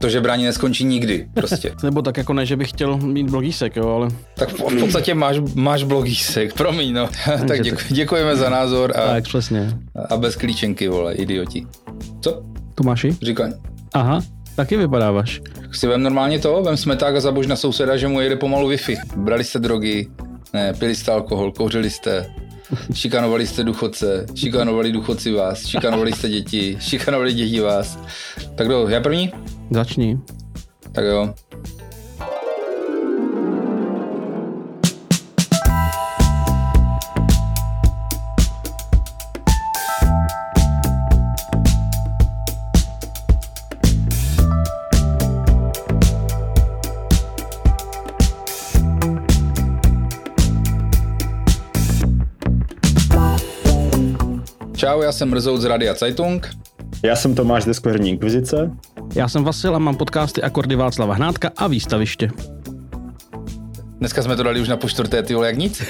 To žebrání neskončí nikdy, prostě. Nebo tak jako ne, že bych chtěl mít blogísek, jo, ale... Tak v, podstatě máš, máš blogísek, promiň, no. tak děku, děkujeme za názor a, Tak, přesně. a bez klíčenky, vole, idioti. Co? Tomáši? Říkám, Aha, taky vypadáváš. si vem normálně to, vem smeták a zabož na souseda, že mu jede pomalu Wi-Fi. Brali jste drogy, ne, pili jste alkohol, kouřili jste, šikanovali jste důchodce, šikanovali důchodci vás, šikanovali jste děti, šikanovali děti vás. Tak kdo, já první? Začni. Tak jo. Čau, já jsem Mrzout z Radia Zeitung. Já jsem Tomáš ze Skverní inkvizice. Já jsem Vasil a mám podcasty Akordy Václava Hnátka a Výstaviště. Dneska jsme to dali už na po čtvrté, ty vole, jak nic.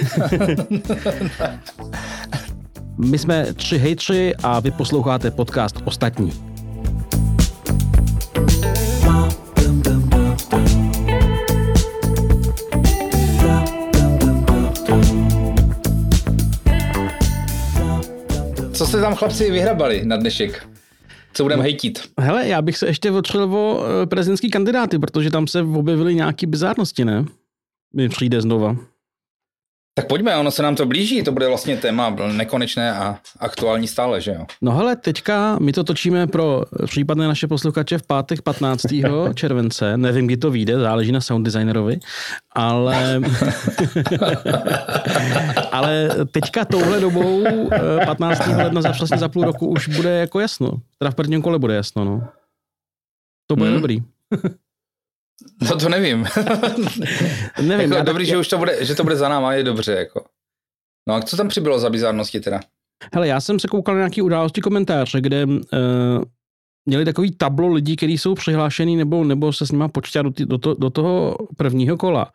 My jsme tři hejtři a vy posloucháte podcast Ostatní. Co jste tam chlapci vyhrabali na dnešek? Co budeme hejtit? Hele, já bych se ještě otřel o eh, prezidentský kandidáty, protože tam se objevily nějaký bizárnosti, ne? Mi přijde znova. Tak pojďme, ono se nám to blíží, to bude vlastně téma nekonečné a aktuální stále, že jo? No hele, teďka my to točíme pro případné naše posluchače v pátek 15. července. Nevím, kdy to vyjde, záleží na sound designerovi, ale, ale teďka touhle dobou eh, 15. ledna za přesně za půl roku už bude jako jasno. Teda v prvním kole bude jasno, no. To bude hmm. dobrý. No to nevím. Nevím, jako, já dobrý, tak- že už to bude, že to bude za náma, je dobře, jako. No a co tam přibylo za bizarnosti teda? Hele, já jsem se koukal na nějaký události komentáře, kde uh, měli takový tablo lidí, kteří jsou přihlášený nebo, nebo se s nima počítá do, ty- do, to, do toho prvního kola.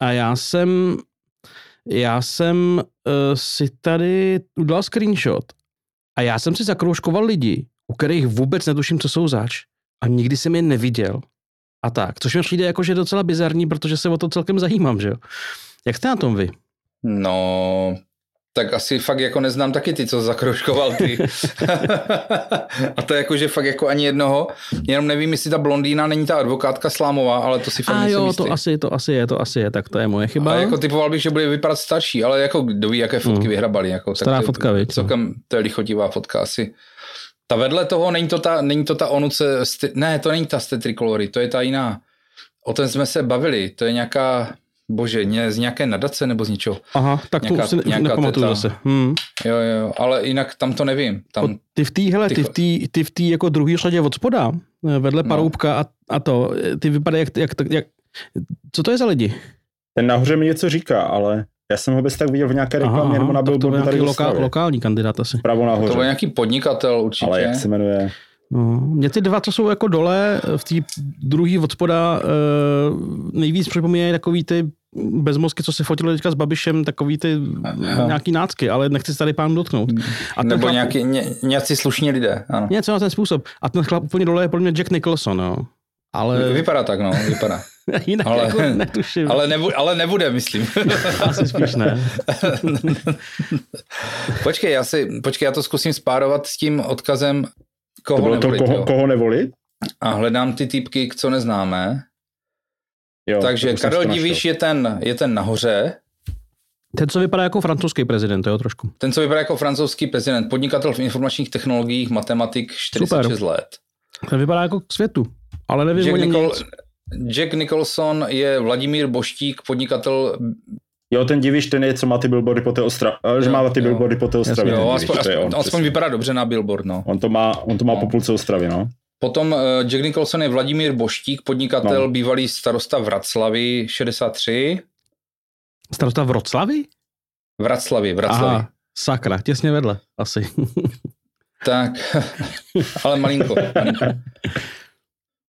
A já jsem já jsem uh, si tady udělal screenshot a já jsem si zakroužkoval lidi, u kterých vůbec netuším, co jsou zač a nikdy jsem je neviděl. A tak, což mi přijde jako, že docela bizarní, protože se o to celkem zajímám, že jo. Jak jste na tom vy? No, tak asi fakt jako neznám taky ty, co zakroškoval ty. a to je jako, že fakt jako ani jednoho. Jenom nevím, jestli ta blondýna není ta advokátka Slámová, ale to si fakt A jo, jistý. to asi, to asi je, to asi je, tak to je moje chyba. Ale jako typoval bych, že bude vypadat starší, ale jako kdo ví, jaké fotky Mm. vyhrabali. Jako, Stará tak fotka, viď, no. Celkem, to je lichotivá fotka asi. Ta vedle toho, není to ta, není to ta onuce, sti- ne, to není ta z té trikolory, to je ta jiná. O tom jsme se bavili, to je nějaká, bože, ně, z nějaké nadace nebo z něčeho. Aha, tak to nějaká- už si ne- nepamatuju zase. Hmm. Jo, jo, ale jinak tam to nevím. Tam, O, Ty v té, hele, ty Ty v té, ty v té jako druhý řadě od spoda, eh, vedle No. paroubka a, a to, eh, ty vypadají jak, jak, jak, jak, co to je za lidi? Ten nahoře mi něco říká, ale já jsem ho bez tak viděl v nějaké reklamě nebo na to billboardu tady loka, lokální kandidát asi. Pravo to nahoře. byl nějaký podnikatel určitě. ale jak se jmenuje? No, mě ty dva, co jsou jako dole, v té druhý od spoda, eh, nejvíc připomínají takový ty bezmozky, co se fotili teďka s Babišem, takový ty Aha. nějaký nácky, ale nechci se tady pán dotknout. A ten Nebo chlap- nějaký, ně, nějací slušní lidé. Ano. Něco na ten způsob. A ten chlap úplně dole je podle mě Jack Nicholson, jo. Ale Vypadá tak, no, vypadá. jinak ale- ale, jako netuším. Ale, nebu, ale nebude, myslím. Asi spíš ne. počkej, já si, počkej, já to zkusím spárovat s tím odkazem, koho To bylo to, nevolit, koho, jo. koho nevolit? A hledám ty typky, co neznáme. Jo, Takže Karel. Diviš je ten, je ten nahoře, Ten, co vypadá jako francouzský prezident, jo, trošku. ten, co vypadá jako francouzský prezident, podnikatel v informačních technologiích, matematik, 46 Super. let. Ten vypadá jako k světu, ale nevím Jack, o něm Nicol, nic. Jack Nicholson je Vladimír Boštík, podnikatel, Jo, ten divíš, ten je, co má ty billboardy po té Ostravě. Že Jo, má ty jo. billboardy po té Ostravě. Jo, Diviš, aspoň, aspoň, on, aspoň vypadá dobře na billboard, no. On to má, on to má No. po půlce Ostravy, no. Potom uh, Jack Nicholson je Vladimír Boštík, podnikatel, No. bývalý starosta Vraclavy, 63. Starosta v Vroclavi? Vraclavy, Vraclavy. Aha, sakra, těsně vedle, asi. Tak, ale malinko, malinko.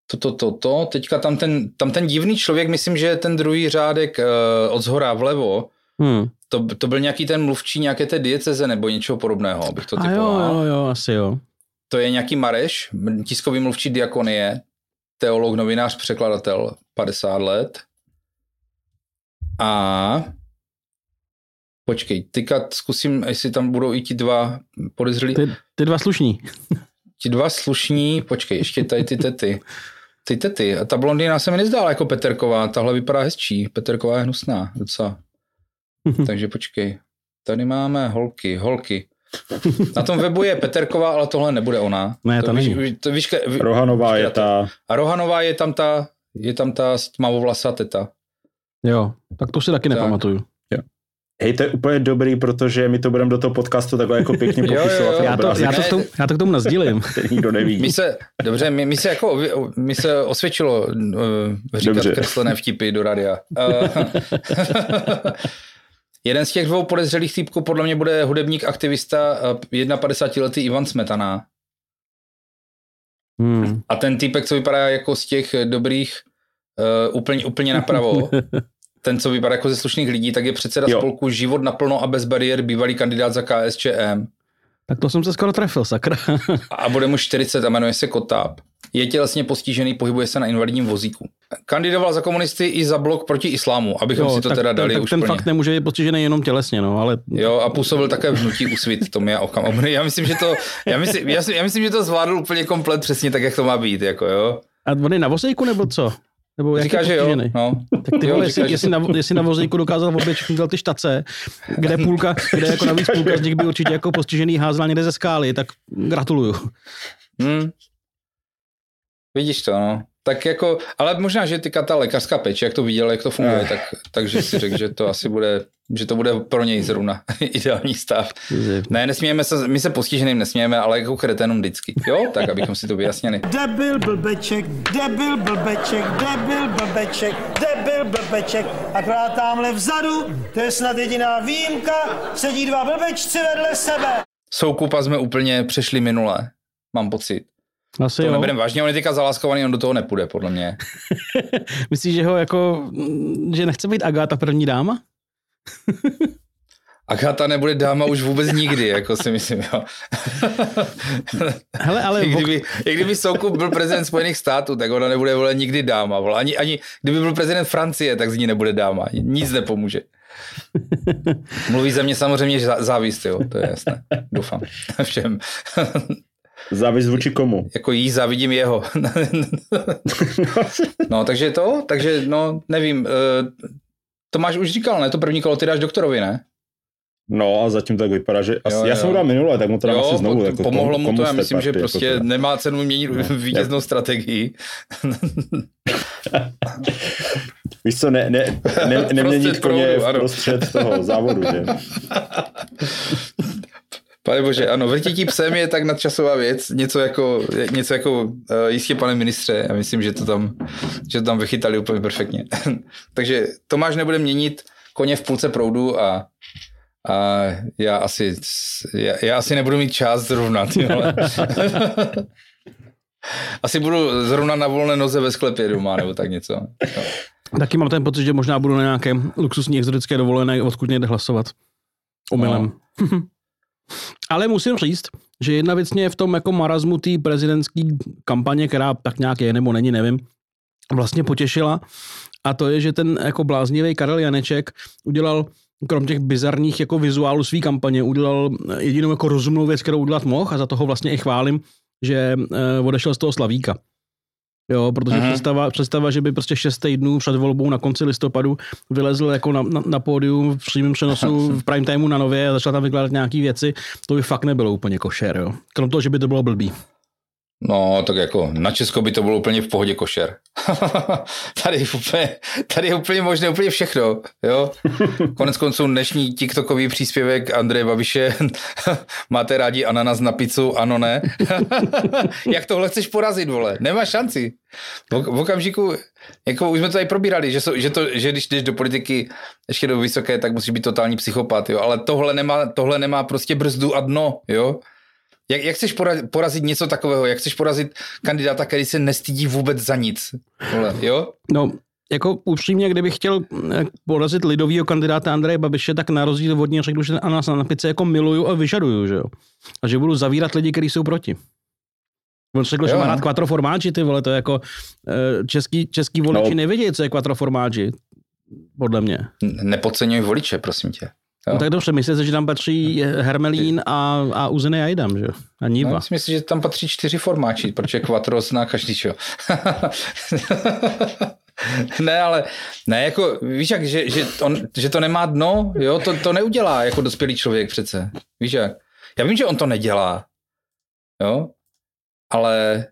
To, to, to, to. Teďka tam ten, tam ten divný člověk, myslím, že ten druhý řádek uh, od zhora vlevo, Hmm. to, to byl nějaký ten mluvčí nějaké té dieceze nebo něčeho podobného, bych to A jo, typoval. jo, jo, asi jo. To je nějaký Mareš, tiskový mluvčí diakonie. teolog, novinář, překladatel, 50 let. A počkej, tyka zkusím, jestli tam budou i ti dva podezřelí. Ty, ty dva slušní. Ti dva slušní, počkej, ještě tady ty tety. Ty tety. A ta blondýna se mi nezdála jako Peterková, tahle vypadá hezčí. Peterková je hnusná docela. Takže počkej. Tady máme holky, holky. Na tom webu je Peterková, ale tohle nebude ona. Ne, to, to není. Víš, to, víš, víš, Rohanová je ta... A Rohanová je tam ta, je tam ta tmavovlasá teta. Jo, tak to si taky Tak. nepamatuju. Hej, to je úplně dobrý, protože my to budeme do toho podcastu takhle jako pěkně Jo, jo, popisovat. jo. Já to, já to, k tomu, já to k tomu nazdílím. nikdo neví. My se, dobře, my, my se jako, my se osvědčilo uh, říkat Dobře. dobře. kreslené vtipy do radia. Uh, jeden z těch dvou podezřelých týpků podle mě bude hudebník, aktivista, uh, 51-letý Ivan Smetana. Hmm. A ten týpek, co vypadá jako z těch dobrých, uh, úplně, úplně napravo, ten, co vypadá jako ze slušných lidí, tak je předseda Jo. spolku Život naplno a bez bariér, bývalý kandidát za KSČM. Tak to jsem se skoro trefil, sakra. a bude mu 40 a jmenuje se Kotáb. Je tělesně postižený, pohybuje se na invalidním vozíku. Kandidoval za komunisty i za blok proti islámu, abychom si to tak, teda dali tak už ten plně. fakt nemůže být postižený jenom tělesně, no, ale Jo, a působil také v hnutí úsvit, to mě okam. Já myslím, že to, já myslím, já, si- já myslím, že to zvládl úplně komplet přesně tak, jak to má být, jako jo. a on je na vozejku nebo co? Nebo jak Říká, je že jo, no. Tak ty Jo, vole, říká, jestli, jestli, na, jestli na vozejku dokázal obět všechny ty štace, kde půlka, kde jako navíc půlka z nich by určitě jako postižený házela někde ze skály, tak gratuluju. Hmm. Vidíš to, no. Tak jako, ale možná, že ty ta lékařská péče, jak to viděl, jak to funguje, Eh. tak, takže si řekl, že to asi bude, že to bude pro něj zrovna ideální stav. Ne, nesmějeme se, my se postiženým nesmějeme, ale jako kretenům vždycky. Jo, tak abychom si to vyjasnili. Debil blbeček, debil blbeček, debil blbeček, debil blbeček. Akorát tamhle vzadu, to je snad jediná výjimka, sedí dva blbečci vedle sebe. Soukupa jsme úplně přešli minule, mám pocit. Asi To jo. vážně, on je teďka zaláskovaný, on do toho nepůjde, podle mě. Myslíš, že ho jako, že nechce být Agáta první dáma? Agáta nebude dáma už vůbec nikdy, jako si myslím, jo. Hele, ale I kdyby, I kdyby Soukup byl prezident Spojených států, tak ona nebude vole nikdy dáma. Vole. Ani, ani kdyby byl prezident Francie, tak z ní nebude dáma. Nic nepomůže. Mluví ze mě samozřejmě zá- závist, jo, to je jasné. Doufám. Všem. Závis vůči komu? jako jí závidím jeho. no, takže to, takže no, nevím. eh, Tomáš už říkal, ne? To první kolo ty dáš doktorovi, ne? No a zatím tak vypadá, že asi, Jo, já jo. jsem ho dal minule, tak mu to dám asi znovu. po- Jako pomohlo kom- mu to, komu já myslím, že jako prostě teda. nemá cenu měnit No, vítěznou strategii. Víš co, ne, ne, ne, neměnit koně v prostřed toho závodu, že? Pane bože, ano, vrtětí psem je tak nadčasová věc, něco jako, něco jako uh, jistě pane ministře, já myslím, že to tam, že to tam vychytali úplně perfektně. Takže Tomáš nebude měnit koně v půlce proudu a, a já asi, já, já asi nebudu mít čas zrovna. Asi budu zrovna na volné noze ve sklepě doma, nebo tak něco. No. taky mám ten pocit, že možná budu na nějaké luxusní exotické dovolené, odkud někde hlasovat. Omylem. No. Ale musím říct, že jedna věc mě v tom jako marazmu té prezidentské kampaně, která tak nějak je nebo není, nevím, vlastně potěšila. A to je, že ten jako bláznivý Karel Janeček udělal krom těch bizarních jako vizuálů své kampaně, udělal jedinou jako rozumnou věc, kterou udělat mohl a za toho vlastně i chválím, že eh, odešel z toho Slavíka. Jo, protože Mhm. představa, představa, že by prostě šest týdnů před volbou na konci listopadu vylezl jako na, na, na pódium v přímém přenosu v prime timeu na nově a začal tam vykládat nějaké věci, to by fakt nebylo úplně košer, jo. Krom toho, že by to bylo blbý. No, tak jako na Česko by to bylo úplně v pohodě košer. tady, je úplně, tady je úplně možné úplně všechno, jo. Konec konců dnešní TikTokový příspěvek Andreje Babiše máte rádi ananas na pizzu, ano ne. Jak tohle chceš porazit, vole? Nemá šanci. V, v okamžiku, jako už jsme to tady probírali, že, jsou, že, to, že když jdeš do politiky ještě do vysoké, tak musíš být totální psychopat, jo. Ale tohle nemá, tohle nemá prostě brzdu a dno, jo. Jak, jak chceš pora- porazit něco takového? Jak chceš porazit kandidáta, který se nestydí vůbec za nic? Vole, jo? No, jako upřímně, kdybych chtěl eh, porazit lidovýho kandidáta Andreje Babiše, tak na rozdíl od něj řeknu, že ten ananas na pice jako miluju a vyžaduju, že jo. A že budu zavírat lidi, kteří jsou proti. On řekl, že Jo, má no. rád quattro formáči, ty vole, to je jako eh, český, český voliči No. nevědí, co je quattro formáči, podle mě. Nepodceňuj voliče, prosím tě. Jo. No tak dobře, myslíte, že tam patří Hermelín a, a Uzeny Ajdam, že? A No, Niva. já si myslím, že tam patří čtyři formáči, protože Quattro zná každý, čo. ne, ale ne, jako, víš jak, že, že, on, že to nemá dno, jo, to, to neudělá jako dospělý člověk přece, víš jak. Já vím, že on to nedělá, jo, ale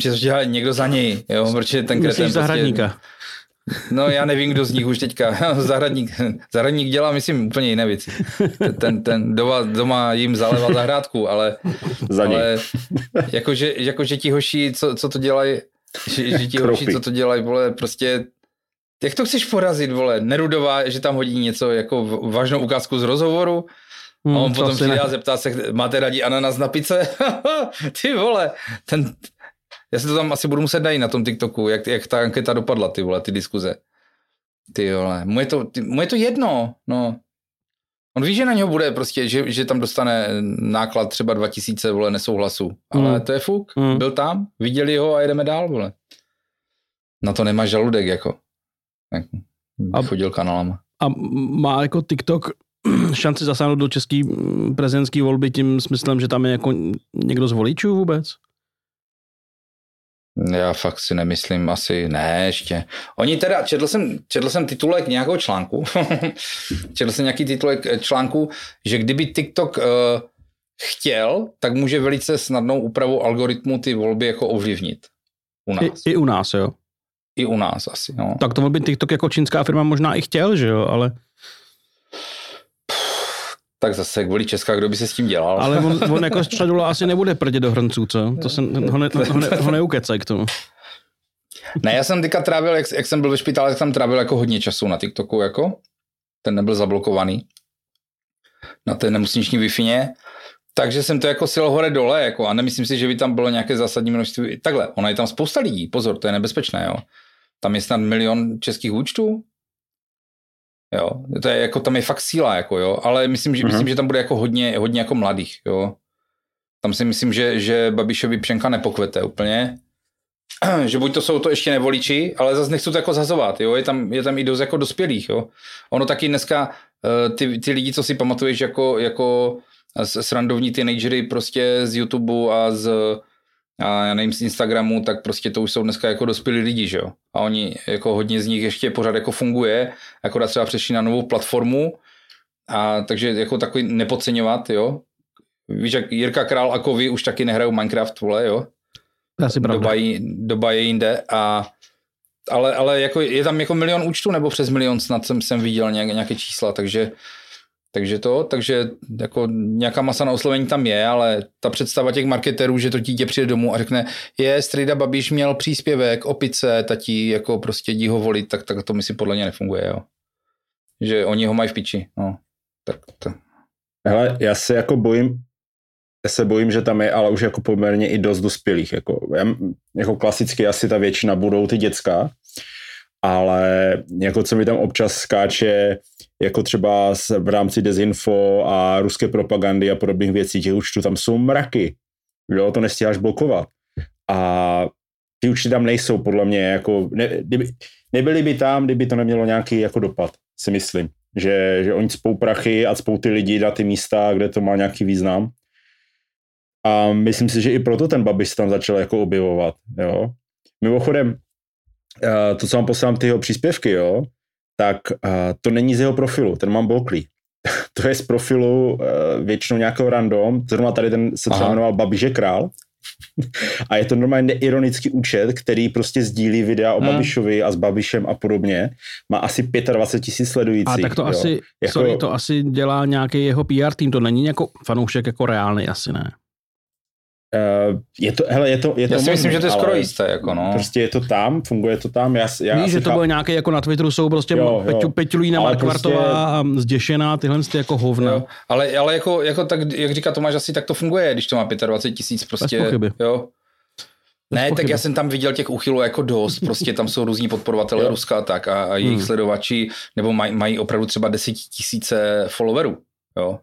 že to dělá někdo za něj, jo, protože ten kreten Myslíš zahradníka. No já nevím, kdo z nich už teďka, zahradník, zahradník dělá, myslím, úplně jiné věci. Ten, ten doma, doma jim zaleva zahrádku, ale, Za ale jakože, jakože ti hoši, co, co to dělají, že, že ti hoši, co to dělají, vole, prostě jak to chceš porazit, vole, Nerudová, že tam hodí něco jako vážnou ukázku z rozhovoru a on Hmm, to potom přijde a zeptá se, máte rádi ananas na pice? ty vole, ten, já se to tam asi budu muset najít na tom TikToku, jak, jak ta anketa dopadla, ty vole, ty diskuze. Ty vole, mu je to, ty, mu je to jedno, no. On ví, že na něho bude prostě, že, že tam dostane náklad třeba 2000, vole, nesouhlasu. Ale Hmm. to je fuk, Hmm. byl tam, viděli ho a jedeme dál, vole. Na to nemá žaludek, jako. Tak, A- chodil kanálama. A má jako TikTok šanci zasáhnout do české prezidentské volby tím smyslem, že tam je jako někdo z voličů vůbec? Já fakt si nemyslím, asi ne ještě. Oni teda, četl jsem, četl jsem titulek nějakého článku, četl jsem nějaký titulek eh, článku, že kdyby TikTok uh, chtěl, tak může velice snadnou úpravou algoritmu ty volby jako ovlivnit. U nás. I, I u nás, jo. I u nás asi, no. Tak to by TikTok jako čínská firma možná i chtěl, že jo, ale, Tak zase kvůli Česká, kdo by se s tím dělal. ale on, on jako středula asi nebude prdě do hrnců, co? To se ho, ne, ho, ne, ho neukecaj k tomu. Ne, já jsem teďka trávil, jak, jak jsem byl ve špitále, tak jsem trávil jako hodně času na TikToku, jako. Ten nebyl zablokovaný na té nemocniční wi takže jsem to jako sil hore dole, jako, a nemyslím si, že by tam bylo nějaké zásadní množství. Takhle, ona je tam spousta lidí, pozor, to je nebezpečné, jo. Tam je snad milion českých účtů, jo, to je jako, tam je fakt síla, jako, jo, ale myslím, že, Mhm. myslím, že tam bude jako hodně, hodně jako mladých, jo. Tam si myslím, že, že Babišovi Pšenka nepokvete úplně, že buď to jsou to ještě nevoliči, ale zase nechci to jako zhazovat, jo, je tam, je tam i dost jako dospělých, jo. Ono taky dneska eh, ty, ty lidi, co si pamatuješ jako, jako s- srandovní teenagery prostě z YouTube a z a já nevím, z Instagramu, tak prostě to už jsou dneska jako dospělí lidi, že jo. A oni, jako hodně z nich ještě pořád jako funguje, akorát třeba přešli na novou platformu, a takže jako takový nepodceňovat, jo. Víš, jak Jirka Král a Kovy už taky nehrajou Minecraft, vole, jo To je asi pravda. doba, jí, doba je jinde a ale, ale jako je tam jako milion účtů nebo přes milion snad jsem, jsem viděl nějak, nějaké čísla, takže takže to, takže jako nějaká masa na oslovení tam je, ale ta představa těch marketerů, že to dítě přijde domů a řekne, je, strejda Babiš měl příspěvek, opice, tatí, jako prostě jdi ho volit, tak, tak to mi si podle mě nefunguje, jo. Že oni ho mají v piči, no. Tak to, Hele, já se jako bojím, já se bojím, že tam je, ale už jako poměrně i dost dospělých. Jako, já, jako klasicky asi ta většina budou ty děcka, ale jako co mi tam občas skáče, jako třeba v rámci dezinfo a ruské propagandy a podobných věcí, těch účtů tam jsou mraky. Jo, to nestíháš blokovat. A ty účty tam nejsou podle mě, jako, ne, kdyby, nebyly by tam, kdyby to nemělo nějaký jako dopad, si myslím. Že, že oni spou prachy a spou ty lidi na ty místa, kde to má nějaký význam. A myslím si, že i proto ten Babiš tam začal jako objevovat, jo. Mimochodem, eh, to, co vám posílám ty jeho příspěvky, jo, tak to není z jeho profilu, ten mám bloklý. to je z profilu eh, většinou nějakého random, zrovna tady ten se třeba Aha. jmenoval Babiže král. a je to normálně neironický účet, který prostě sdílí videa o Hmm. Babišovi a s Babišem a podobně. Má asi 25 tisíc sledujících. A tak to jo. asi, Jako- sorry, to asi dělá nějaký jeho PR tým, to není jako fanoušek jako reálný, asi ne. Uh, je to, hele, je to, je to já si myslím, možný, že to je skoro jisté, jako no. Prostě je to tam, funguje to tam. Já, já Víš, že to bude nějaký jako na Twitteru jsou prostě Jo, jo. Peťu, Peťulína Ale Markvartová prostě- a zděšená, tyhle ty jako hovna. Jo. Ale, ale jako, jako tak, jak říká Tomáš, asi tak to funguje, když to má 25 tisíc prostě. pochyby. Jo. Bez Ne, tak pochyby. já jsem tam viděl těch uchylů jako dost, prostě tam jsou různí podporovatelé. Ruska a tak a, a jejich Hmm. sledovači, nebo maj, mají opravdu třeba 10 tisíce followerů, jo.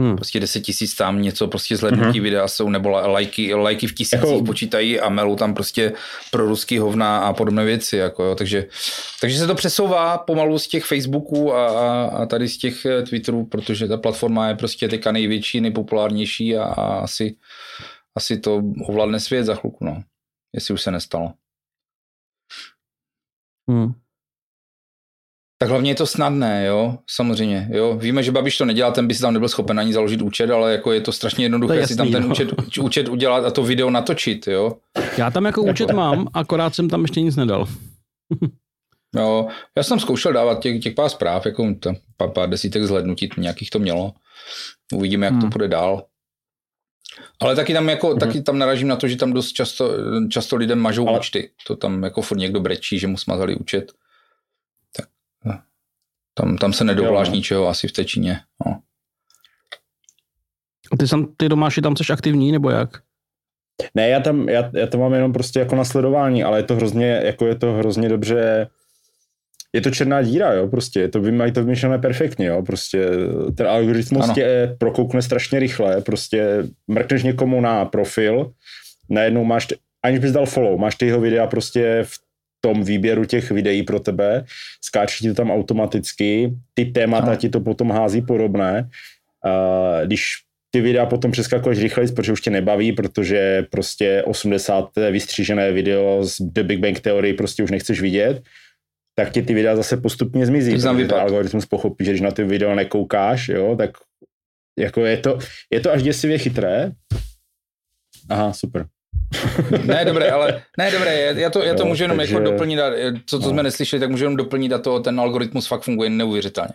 Hmm. Prostě 10 tisíc tam něco, prostě zhlednutí mm-hmm. videa jsou, nebo lajky, lajky v tisících jako... počítají a melou tam prostě pro ruský hovna a podobné věci, jako jo. Takže, takže se to přesouvá pomalu z těch Facebooků a, a, a tady z těch eh, Twitterů, protože ta platforma je prostě teďka největší, nejpopulárnější a, a asi, asi to ovládne svět za chvilku, no. Jestli už se nestalo. Hmm. Tak hlavně je to snadné, jo, samozřejmě, jo. Víme, že Babiš to nedělá, ten by si tam nebyl schopen ani založit účet, ale jako je to strašně jednoduché to si tam ten no. účet, účet udělat a to video natočit, jo. Já tam jako účet mám, akorát jsem tam ještě nic nedal. jo, já jsem zkoušel dávat těch, těch pár zpráv, jako tam pár, pár desítek zhlednutí, nějakých to mělo. Uvidíme, jak hmm. to půjde dál. Ale taky tam, jako, hmm. taky tam naražím na to, že tam dost často, často lidem mažou ale... účty. To tam jako furt někdo brečí, že mu smazali účet. Tam, tam se nedovoláš no. ničeho asi v té Číně. No. Ty, sam, ty domáši tam jsi aktivní, nebo jak? Ne, já tam, já, já to mám jenom prostě jako nasledování, ale je to hrozně, jako je to hrozně dobře, je to černá díra, jo, prostě, je to, mají to vymyšlené perfektně, jo, prostě ten algoritmus ano. tě prokoukne strašně rychle, prostě mrkneš někomu na profil, najednou máš, aniž bys dal follow, máš ty jeho videa prostě v tom výběru těch videí pro tebe, skáče ti to tam automaticky, ty témata no. ti to potom hází podobné. Uh, když ty videa potom přeskakuješ rychleji, protože už tě nebaví, protože prostě 80. vystřížené video z The Big Bang Theory prostě už nechceš vidět, tak ti ty videa zase postupně zmizí. Protože ten algoritmus pochopí, že když na ty video nekoukáš, jo, tak jako je to, je to až děsivě chytré. Aha, super. Ne, dobré, ale ne, dobré, já to, já to jo, můžu jenom takže... jako doplnit, co, co no. jsme neslyšeli, tak můžu jenom doplnit a to, ten algoritmus fakt funguje neuvěřitelně.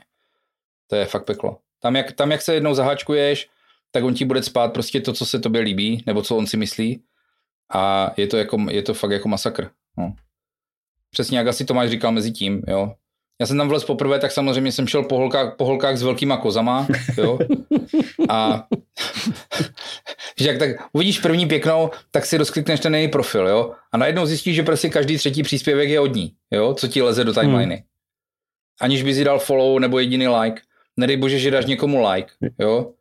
To je fakt peklo. Tam jak, tam, jak se jednou zaháčkuješ, tak on ti bude spát prostě to, co se tobě líbí, nebo co on si myslí. A je to, jako, je to fakt jako masakr. No. Přesně jak asi Tomáš říkal mezi tím, jo. Já jsem tam vlez poprvé, tak samozřejmě jsem šel po holkách, po holkách s velkýma kozama, jo. A že jak tak uvidíš první pěknou, tak si rozklikneš ten její profil, jo. A najednou zjistíš, že prostě každý třetí příspěvek je od ní, jo, co ti leze do timeliny. Hmm. Aniž by si dal follow nebo jediný like. Nedej bože, že dáš někomu like, jo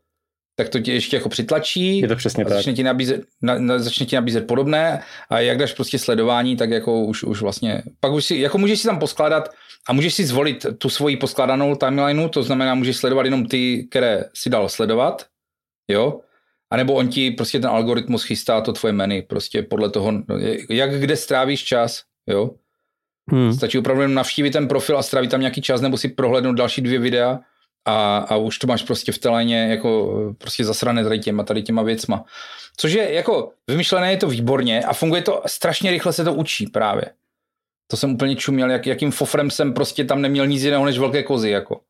tak to tě ještě jako přitlačí. Je to přesně a začne tak. Ti nabízet, na, na, začne ti nabízet podobné a jak dáš prostě sledování, tak jako už, už vlastně, pak už si, jako můžeš si tam poskládat a můžeš si zvolit tu svoji poskládanou timelineu, to znamená, můžeš sledovat jenom ty, které si dal sledovat, jo, a nebo on ti prostě ten algoritmus chystá to tvoje menu, prostě podle toho, jak kde strávíš čas, jo. Hmm. Stačí opravdu navštívit ten profil a strávit tam nějaký čas, nebo si prohlédnout další dvě videa a, a už to máš prostě v teléně jako prostě zasrané tady těma, tady těma věcma. Což je jako vymyšlené je to výborně a funguje to strašně rychle se to učí právě. To jsem úplně čuměl, jak, jakým fofrem jsem prostě tam neměl nic jiného než velké kozy jako.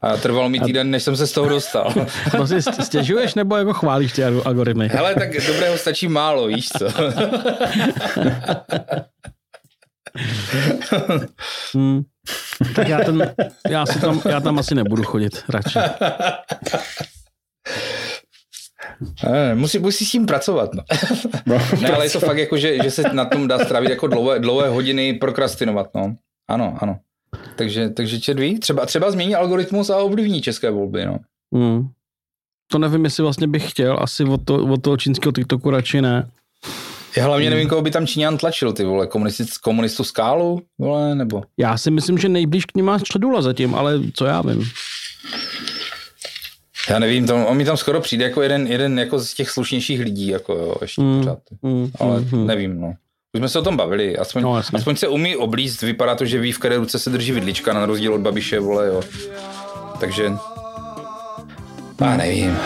A trvalo mi týden, než jsem se z toho dostal. To si stěžuješ nebo jako chválíš ty algoritmy? Hele, tak dobrého stačí málo, víš co. hmm. Tak já, ten, já, si tam, já tam asi nebudu chodit radši. Ne, musí, musí s tím pracovat. No. no ne, ale je to fakt jako, že, že se na tom dá strávit jako dlouhé, dlouhé hodiny prokrastinovat. No. Ano, ano. Takže, takže červí, třeba, třeba změní algoritmus a ovlivní české volby. No. Hmm. To nevím, jestli vlastně bych chtěl, asi od, to, od toho čínského TikToku radši ne. Já hlavně nevím, koho by tam Číňan tlačil, ty vole, komunist, komunistu skálu, vole, nebo? Já si myslím, že nejblíž k ním má středula zatím, ale co já vím. Já nevím, to, on mi tam skoro přijde jako jeden, jeden jako z těch slušnějších lidí, jako jo, ještě mm, pořád. Mm, ale mm, nevím, no. Už jsme se o tom bavili, aspoň, no, aspoň se umí oblízt, vypadá to, že ví, v které ruce se drží vidlička, na rozdíl od Babiše, vole, jo. Takže, já nevím.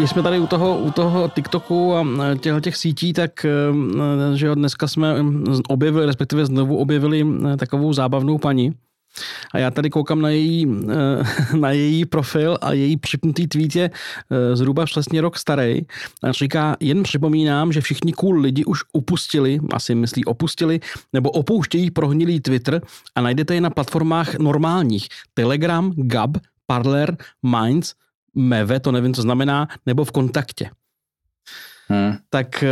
Když jsme tady u toho, u toho TikToku a těchto těch sítí, tak že jo, dneska jsme objevili, respektive znovu objevili takovou zábavnou paní, A já tady koukám na její, na její profil a její připnutý tweet je eh, zhruba přesně rok starý. A říká, jen připomínám, že všichni cool lidi už upustili, asi myslí opustili, nebo opouštějí prohnilý Twitter a najdete je na platformách normálních. Telegram, Gab, Parler, Minds, Meve, to nevím, co znamená, nebo v kontaktě. Hmm. Tak eh,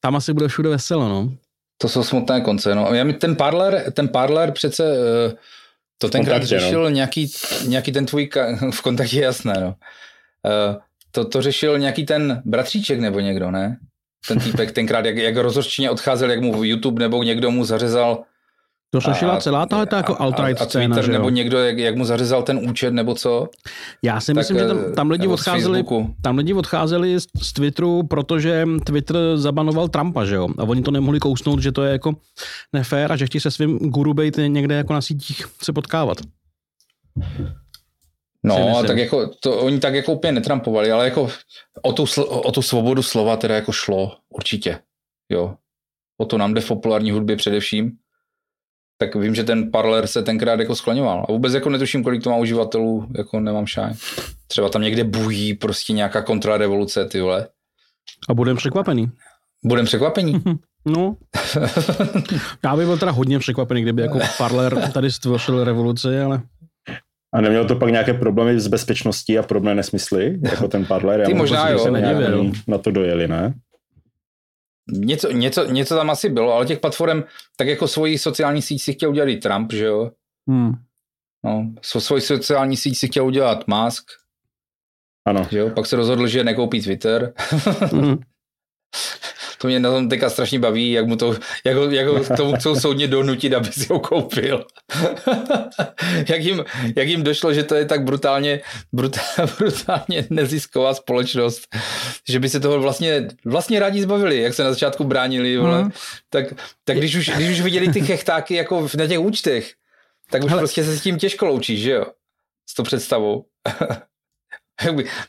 tam asi bude všude veselo, no. To jsou smutné konce, no. Já mi ten parler, ten parler přece, eh, to tenkrát no. řešil no. nějaký, nějaký ten tvůj, v kontaktě jasné, no. Eh, to, to řešil nějaký ten bratříček nebo někdo, ne? Ten týpek tenkrát, jak, jak rozhořčeně odcházel, jak mu YouTube nebo někdo mu zařezal to řešila celá tahle jako alt-right a, a scéna, Twitter, nebo někdo, jak, jak mu zařezal ten účet, nebo co? Já si tak, myslím, že tam, eh, tam, lidi odcházeli, tam lidi odcházeli z, z Twitteru, protože Twitter zabanoval Trumpa, že jo? A oni to nemohli kousnout, že to je jako nefér a že chtějí se svým guru být někde jako na sítích se potkávat. No, a tak jako, to oni tak jako úplně netrampovali, ale jako o tu, o tu svobodu slova teda jako šlo, určitě, jo. O to nám jde v populární hudbě především tak vím, že ten parler se tenkrát jako skloňoval. A vůbec jako netuším, kolik to má uživatelů, jako nemám šaj. Třeba tam někde bují prostě nějaká kontrarevoluce, ty vole. A budem překvapený. Budem překvapený. No, já bych byl teda hodně překvapený, kdyby jako parler tady stvořil revoluci, ale... A neměl to pak nějaké problémy s bezpečností a podobné nesmysly, jako ten parler? Ty možná jo. Se na to dojeli, ne? Něco, něco, něco tam asi bylo, ale těch platform, tak jako svoji sociální síť si chtěl udělat i Trump, že jo? Hmm. No, svoji sociální síť si chtěl udělat Musk. Ano. Že jo? Pak se rozhodl, že nekoupí Twitter. Hmm. to mě na tom teďka strašně baví, jak mu to, jak ho, jak ho tomu chcou soudně donutit, aby si ho koupil. jak, jim, jak jim došlo, že to je tak brutálně, brutálně, brutálně nezisková společnost, že by se toho vlastně, vlastně rádi zbavili, jak se na začátku bránili, vole. Mm. tak, tak když, už, když už viděli ty chechtáky jako na těch účtech, tak už Hele. prostě se s tím těžko loučíš, že jo? S tou představou.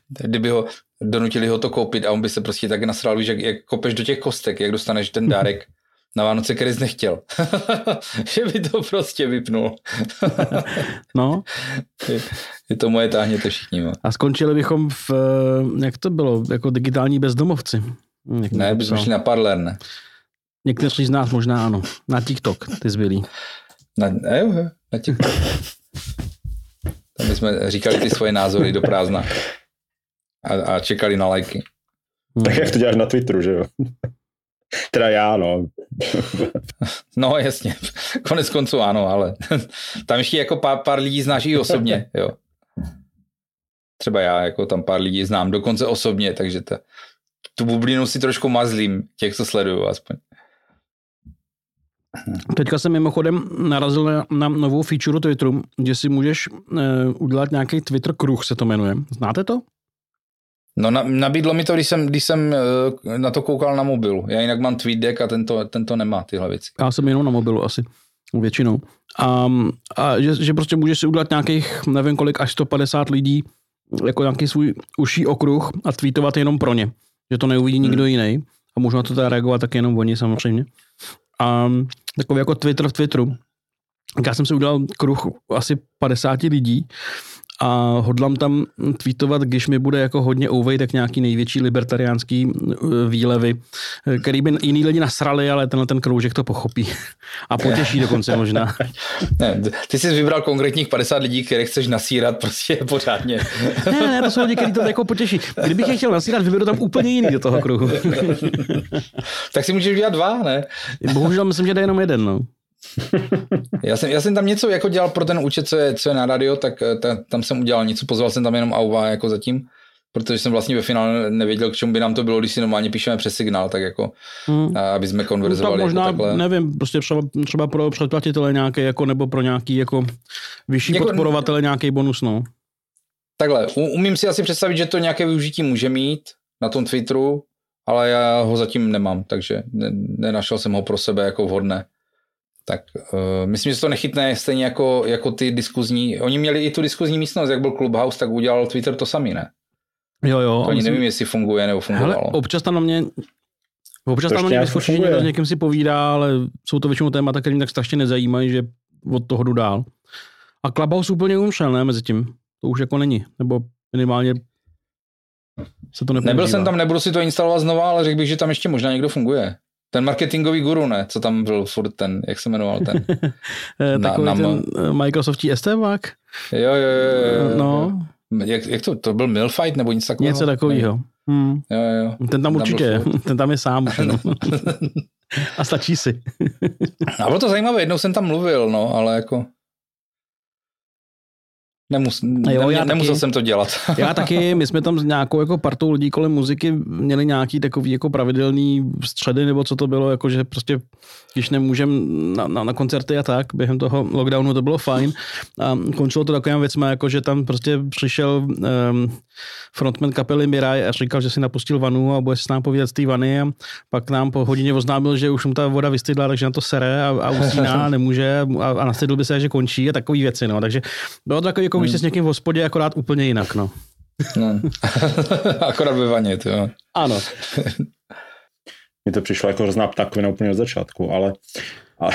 Kdyby ho, donutili ho to koupit a on by se prostě tak nasral, víš, jak, jak kopeš do těch kostek, jak dostaneš ten dárek na Vánoce, který jsi nechtěl. že by to prostě vypnul. no. Je, je to moje táhně to všichni. No. A skončili bychom v, jak to bylo, jako digitální bezdomovci. Jak ne, bychom šli na Parler, ne? Někteří z nás možná ano. Na TikTok, ty zbylí. Na, jo, na TikTok. Tam bychom říkali ty svoje názory do prázdna a, a čekali na lajky. Tak jak to děláš na Twitteru, že jo? Teda já, no. no jasně, konec konců ano, ale tam ještě jako pár, pár lidí znáš i osobně, jo. Třeba já, jako tam pár lidí znám dokonce osobně, takže ta, tu bublinu si trošku mazlím, těch, co sleduju aspoň. Teďka jsem mimochodem narazil na, na novou feature Twitteru, kde si můžeš uh, udělat nějaký Twitter kruh, se to jmenuje. Znáte to? No na, nabídlo mi to, když jsem, když jsem uh, na to koukal na mobilu. Já jinak mám TweetDeck a tento, tento nemá tyhle věci. Já jsem jenom na mobilu asi, většinou. A, a že, že prostě můžeš si udělat nějakých, nevím kolik, až 150 lidí, jako nějaký svůj uší okruh a tweetovat jenom pro ně. Že to neuvidí nikdo hmm. jiný. A můžu na to teda reagovat tak jenom oni samozřejmě. A takový jako Twitter v Twitteru. Já jsem si udělal kruh asi 50 lidí a hodlám tam tweetovat, když mi bude jako hodně ouvej, tak nějaký největší libertariánský výlevy, který by jiný lidi nasrali, ale tenhle ten kroužek to pochopí. A potěší dokonce možná. Ne, ty jsi vybral konkrétních 50 lidí, které chceš nasírat prostě pořádně. Ne, ne, to jsou lidi, kteří to jako potěší. Kdybych je chtěl nasírat, vyberu tam úplně jiný do toho kruhu. tak si můžeš udělat dva, ne? Bohužel myslím, že jde jenom jeden, no já, jsem, já jsem tam něco jako dělal pro ten účet, co je, co je na radio, tak eh, ta, tam jsem udělal něco, pozval jsem tam jenom Auva jako zatím, protože jsem vlastně ve finále nevěděl, k čemu by nám to bylo, když si normálně píšeme přes signál, tak jako, hmm. aby jsme konverzovali. No, možná, jako takhle. nevím, prostě třeba, třeba pro předplatitele nějaké, jako, nebo pro nějaký jako vyšší jako, podporovatele nějaký bonus, no. Takhle, umím si asi představit, že to nějaké využití může mít na tom Twitteru, ale já ho zatím nemám, takže ne, nenašel jsem ho pro sebe jako vhodné tak uh, myslím, že se to nechytne stejně jako, jako ty diskuzní. Oni měli i tu diskuzní místnost, jak byl Clubhouse, tak udělal Twitter to samý, ne? Jo, jo. To ani myslím... nevím, jestli funguje nebo fungovalo. Hele, občas tam na mě Občas tam na mě vyskočí, někdo s někým si povídá, ale jsou to většinou témata, které tak strašně nezajímají, že od toho jdu dál. A Clubhouse úplně umšel, ne, mezi tím. To už jako není, nebo minimálně se to nepoužívá. Nebyl jsem tam, nebudu si to instalovat znova, ale řekl bych, že tam ještě možná někdo funguje. Ten marketingový guru, ne? Co tam byl furt ten, jak se jmenoval ten? Eh, Na- Takový na- ten eh, Microsoftí STVák? Jo, jo, jo, jo, jo. No, Jak, jak to, to byl Milfight nebo něco takového? něco takového. Hmm. Jo, jo. Ten tam byl určitě je. Ten tam je sám jenom. A stačí si. A bylo to zajímavé, jednou jsem tam mluvil, no, ale jako... Nemus, jo, já nemusel taky. jsem to dělat. Já taky, my jsme tam s nějakou jako partou lidí kolem muziky měli nějaký takový jako pravidelný středy, nebo co to bylo, jako že prostě, když nemůžem na, na, na koncerty a tak, během toho lockdownu to bylo fajn. A končilo to takovým věcmi, jako že tam prostě přišel um, frontman kapely Mirai a říkal, že si napustil vanu a bude si s námi povídat z té vany a pak nám po hodině oznámil, že už mu ta voda vystydla, takže na to sere a, a usíná, nemůže a, a nastydl by se, že končí a takové věci. No. Takže bylo to takový, jako když jsi s někým v hospodě, akorát úplně jinak. No. No. Akorát ve vaně, to jo. Ano. Mně to přišlo jako hrozná ptakovina úplně od začátku, ale, ale,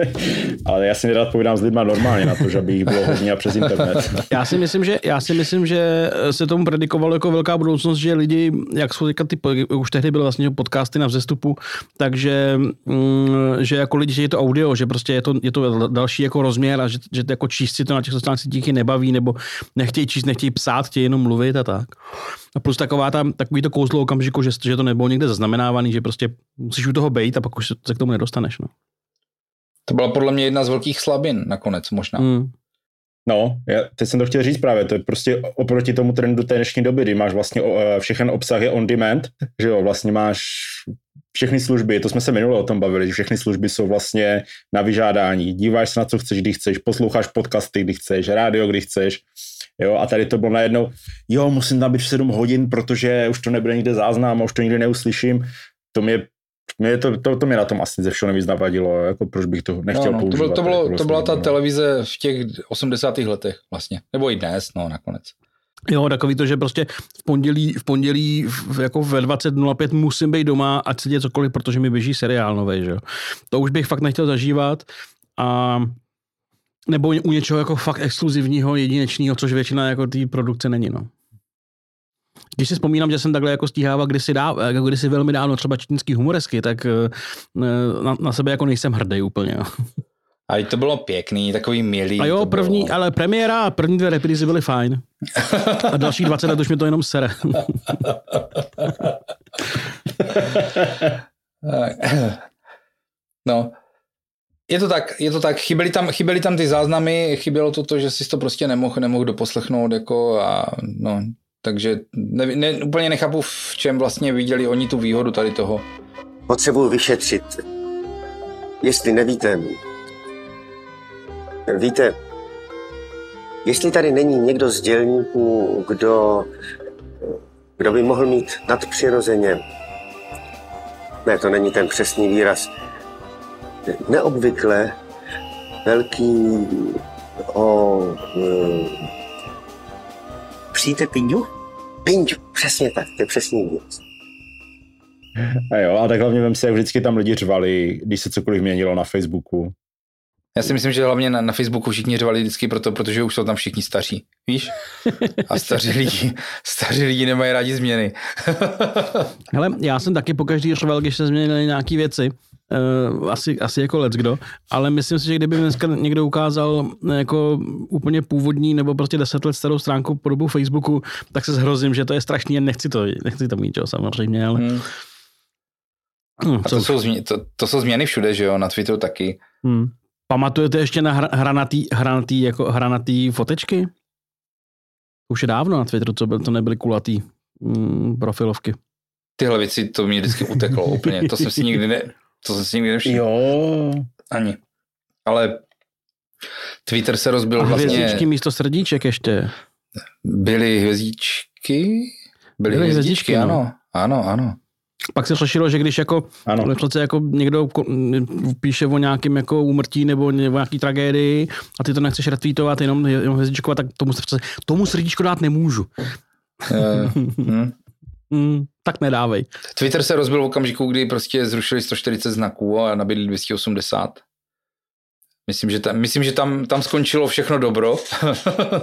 ale já si nerad povídám s lidma normálně na to, že by jich bylo hodně a přes internet. Já si myslím, že, já si myslím, že se tomu predikovalo jako velká budoucnost, že lidi, jak jsou teďka ty, už tehdy byly vlastně podcasty na vzestupu, takže mm, že jako lidi, že je to audio, že prostě je to, je to další jako rozměr a že, že jako číst si to na těch sociálních sítích nebaví, nebo nechtějí číst, nechtějí psát, chtějí jenom mluvit a tak. A plus taková tam, takový to kouzlo okamžiku, že, že to nebylo někde zaznamenávaný, že prostě musíš u toho být a pak už se k tomu nedostaneš. No. To byla podle mě jedna z velkých slabin nakonec možná. Mm. No, já teď jsem to chtěl říct právě, to je prostě oproti tomu trendu té dnešní doby, kdy máš vlastně eh, všechen obsah je on demand, že jo, vlastně máš všechny služby, to jsme se minule o tom bavili, že všechny služby jsou vlastně na vyžádání. Díváš se na co chceš, kdy chceš, posloucháš podcasty, kdy chceš, rádio, kdy chceš. Jo, a tady to bylo najednou, jo, musím tam být v 7 hodin, protože už to nebude nikde záznam a už to nikdy neuslyším. To mě, mě to, to, to mě na tom asi ze všeho nejvíc navadilo, jako proč bych to nechtěl no, no, to, používat. bylo, to, bylo, tady to byla ta no. televize v těch 80. letech vlastně. Nebo i dnes, no nakonec. Jo, takový to, že prostě v pondělí, v pondělí v, jako ve 20.05 musím být doma, ať se děje cokoliv, protože mi běží seriál nový, že jo. To už bych fakt nechtěl zažívat a nebo u něčeho jako fakt exkluzivního, jedinečného, což většina jako té produkce není, no. Když si vzpomínám, že jsem takhle jako stíhával kdysi, dá, jako kdysi velmi dávno třeba čínský humoresky, tak eh, na, na, sebe jako nejsem hrdý úplně. A to bylo pěkný, takový milý. A jo, první, bylo. ale premiéra a první dvě reprízy byly fajn. A dalších 20 let už mi to jenom sere. No, je to tak, je to tak, chyběly tam, chyběly tam ty záznamy, chybělo to to, že jsi to prostě nemohl, nemohl doposlechnout, jako a no, takže ne, ne, úplně nechápu, v čem vlastně viděli oni tu výhodu tady toho. potřebuji vyšetřit. Jestli nevíte, víte, jestli tady není někdo z dělníků, kdo, kdo by mohl mít nadpřirozeně, ne, to není ten přesný výraz, neobvykle velký o... Přijďte pindu? Pinďu, přesně tak, to je přesný věc. A jo, a tak hlavně vem si, jak vždycky tam lidi řvali, když se cokoliv měnilo na Facebooku. Já si myslím, že hlavně na, na Facebooku všichni řvali vždycky proto, protože už jsou tam všichni staří, víš? A staří lidi, staří lidi nemají rádi změny. Hele, já jsem taky pokaždý řval, když se změnily nějaké věci. Uh, asi, asi jako let's kdo, ale myslím si, že kdyby dneska někdo ukázal eh, jako úplně původní nebo prostě deset let starou stránku po dobu Facebooku, tak se zhrozím, že to je strašný a nechci to, nechci to mít, jo, samozřejmě, ale Hmm. hm, A co to jsou, změ, to, to jsou změny všude, že jo, na Twitteru taky. Hm. Pamatujete ještě na hra, hranatý, hranatý, jako hranatý fotečky? Už je dávno na Twitteru, co byl, to nebyly kulatý mm, profilovky. Tyhle věci, to mě vždycky uteklo úplně, to jsem si nikdy ne, to jsem si nikdy nevšiml. Jo, Ani. Ale Twitter se rozbil A vlastně, hvězdičky místo srdíček ještě. byly hvězdičky? Byly, Byly hvězdičky, hvězdičky, no. ano. Ano, ano. Pak se řešilo, že když jako, ano. no. přece jako někdo píše o nějakém jako úmrtí nebo o nějaký tragédii a ty to nechceš retweetovat, jenom, jenom hvězdičkovat, tak tomu, se přece, tomu srdíčko dát nemůžu. Eh, hm. Mm, tak nedávej. Twitter se rozbil v okamžiku, kdy prostě zrušili 140 znaků a nabídli 280. Myslím, že tam, myslím, že tam, tam skončilo všechno dobro.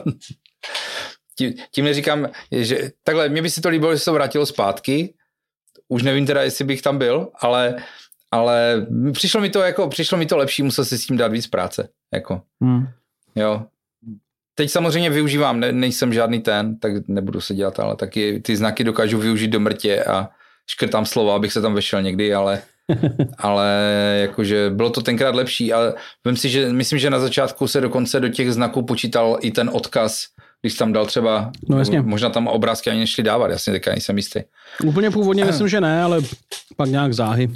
tím, tím neříkám, že takhle, mě by si to líbilo, že se to vrátilo zpátky. Už nevím teda, jestli bych tam byl, ale, ale přišlo mi to jako, přišlo mi to lepší, musel si s tím dát víc práce. Jako. Hmm. Jo. Teď samozřejmě využívám, ne, nejsem žádný ten, tak nebudu se dělat, ale taky ty znaky dokážu využít do mrtě a škrtám slova, abych se tam vešel někdy, ale, ale jakože bylo to tenkrát lepší a vím si, že myslím, že na začátku se dokonce do těch znaků počítal i ten odkaz, když tam dal třeba, No jasně. možná tam obrázky ani nešli dávat, já si teďka nejsem jistý. Úplně původně myslím, že ne, ale pak nějak záhy.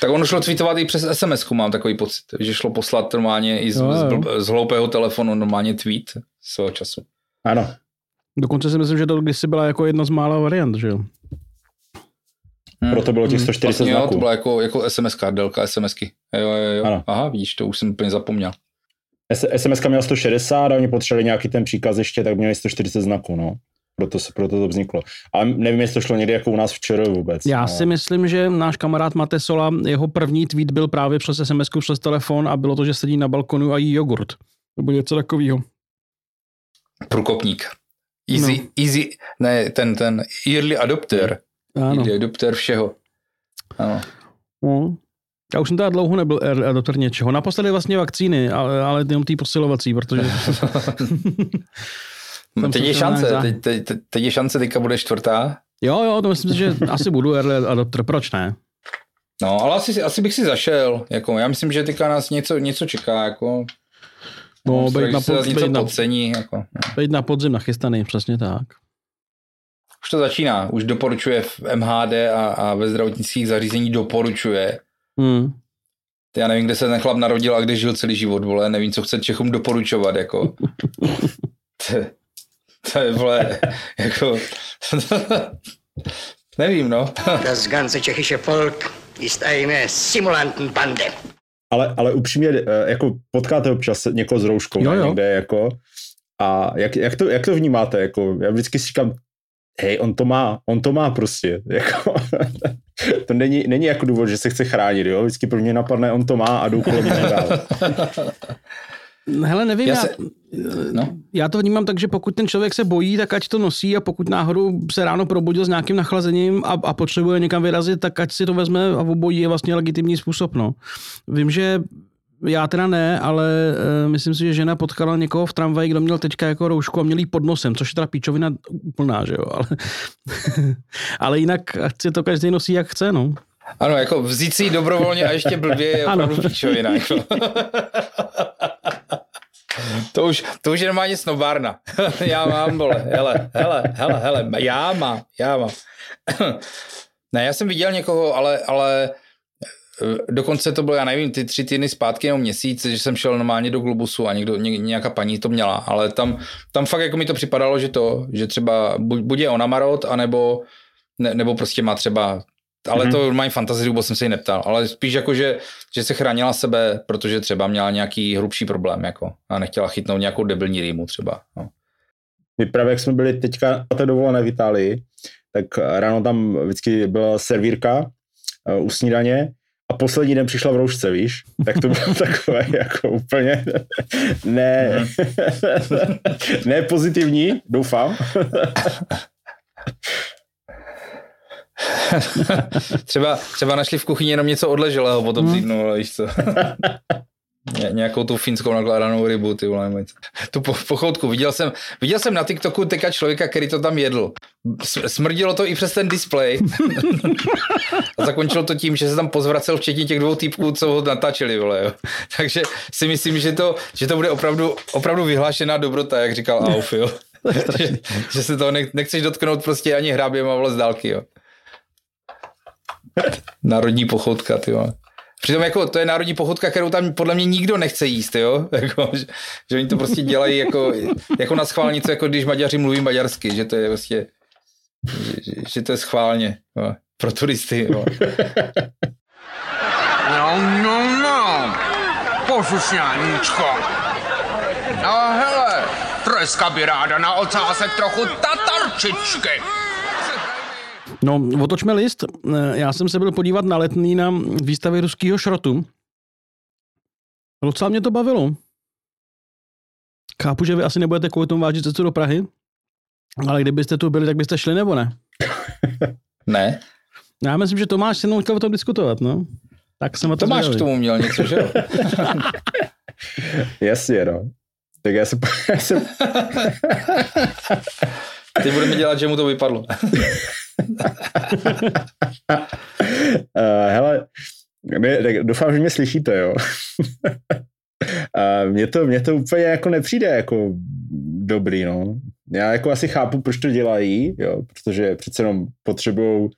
Tak ono šlo tweetovat i přes sms mám takový pocit, že šlo poslat normálně i z, Jo, z, jo. blb- z hloupého telefonu normálně tweet svého času. Ano. Dokonce si myslím, že to kdysi byla jako jedna z mála variant, že jo. Hmm. Proto bylo těch 140 Vlastně jo, znaků. to byla jako, jako SMS délka SMSky. Jo, jo, jo. Ano. Aha, vidíš, to už jsem úplně zapomněl. SMS měla 160 a oni potřebovali nějaký ten příkaz ještě, tak měli 140 znaků, no. Proto, se, proto to vzniklo. A nevím, jestli to šlo někdy jako u nás včera vůbec. Já no. si myslím, že náš kamarád Matesola, jeho první tweet byl právě přes sms přes telefon a bylo to, že sedí na balkonu a jí jogurt. Nebo něco takového. Průkopník. Easy, no. easy, ne, ten, ten early adopter. Ano. Early adopter všeho. Ano. No. Já už jsem teda dlouho nebyl early adopter něčeho. Naposledy vlastně vakcíny, ale, ale jenom tý posilovací, protože Jsem teď je šance, nějak teď, teď, teď, teď je šance, teďka bude čtvrtá. jo, jo, to myslím si, že asi budu early adopter, proč ne? No, ale asi, asi bych si zašel. Jako, já myslím, že teďka nás něco, něco čeká. Jako, No, strach, být na pod- být na- podcení. Jako. Být na podzim nachystaný, přesně tak. Už to začíná. Už doporučuje v MHD a, a ve zdravotnických zařízení doporučuje. Hmm. Já nevím, kde se ten chlap narodil a kde žil celý život, vole, nevím, co chce Čechům doporučovat, jako. to, je, vole, jako, nevím, no. Das ganze tschechische Volk ist eine Simulantenbande. Ale, ale upřímně, eh, jako potkáte občas někoho s rouškou Jo, jo. někde, jako, a jak, jak, to, jak to vnímáte, jako, já vždycky si říkám, hej, on to má, on to má prostě, jako, to není, není jako důvod, že se chce chránit, jo, vždycky pro mě napadne, on to má a jdu kolem dál. Hele, nevím, Já já, se- no. já to vnímám tak, že pokud ten člověk se bojí, tak ať to nosí a pokud náhodou se ráno probudil s nějakým nachlazením a, a potřebuje někam vyrazit, tak ať si to vezme a obojí je vlastně legitimní způsob. No. Vím, že já teda ne, ale uh, myslím si, že žena potkala někoho v tramvaji, kdo měl teďka jako roušku a měl jí pod nosem, což je teda píčovina úplná, že jo, ale, ale jinak ať si to každý nosí, jak chce, no. Ano, jako vzít si ji dobrovolně a ještě blbě je opravdu píčovina. Jako. To už, to už je normálně snobárna. já mám, vole, hele, hele, hele, hele, já mám, já mám. ne, já jsem viděl někoho, ale, ale eh, dokonce to bylo, já nevím, ty tři týdny zpátky nebo měsíc, že jsem šel normálně do Globusu a někdo, ně, nějaká paní to měla, ale tam, tam fakt jako mi to připadalo, že to, že třeba buď, buď je ona marot, anebo, ne, nebo prostě má třeba ale Mhm. mm-hmm. to mají fantazii, vůbec jsem se jí neptal, ale spíš jako, že, že se chránila sebe, protože třeba měla nějaký hrubší problém, jako, a nechtěla chytnout nějakou debilní rýmu třeba. No. My právě, jak jsme byli teďka na té dovolené v Itálii, tak ráno tam vždycky byla servírka uh, u snídaně a poslední den přišla v roušce, víš? Tak to bylo takové jako úplně ne, ne pozitivní, doufám. třeba, třeba našli v kuchyni jenom něco odleželého po tom týdnu, ale víš co. Ně, nějakou tu finskou nakládanou rybu, ty vole. Tu po, pochoutku. Viděl jsem, viděl jsem na TikToku teďka člověka, který to tam jedl. Smrdilo to i přes ten displej. A zakončilo to tím, že se tam pozvracel včetně těch dvou týpků, co ho natáčeli, vole, jo. Takže si myslím, že to, že to bude opravdu, opravdu vyhlášená dobrota, jak říkal Auf, jo. že, že, se toho ne, nechceš dotknout prostě ani hráběm a vole z dálky, jo. Národní pochoutka, ty vole. Přitom jako to je národní pochodka, kterou tam podle mě nikdo nechce jíst, jo? Jako, že, že, oni to prostě dělají jako, jako na schválnici, jako když Maďaři mluví maďarsky, že to je prostě, že, že, že to je schválně jo? pro turisty. Jo? No, no, no. Pošušňáníčko. No hele, treska by ráda na ocásek trochu tatarčičky. No, otočme list. Eh, Já jsem se byl podívat na letný na výstavě ruského šrotu. Docela mě to bavilo. Chápu, že vy asi nebudete kvůli tomu vážit cestu do Prahy, ale kdybyste tu byli, tak byste šli nebo ne? Ne? Já myslím, že Tomáš se mnou chtěl o tom diskutovat, no. Tak jsem o tom Tomáš zvědavý. k tomu měl něco, že jo? Jasně, no. Tak já se, já se Teď budeme dělat, že mu to vypadlo. Uh, hele, mě, tak doufám, že mě slyšíte, jo. uh, mně, to, mně to úplně jako nepřijde jako dobrý, no. Já jako asi chápu, proč to dělají, jo, protože přece jenom potřebují uh,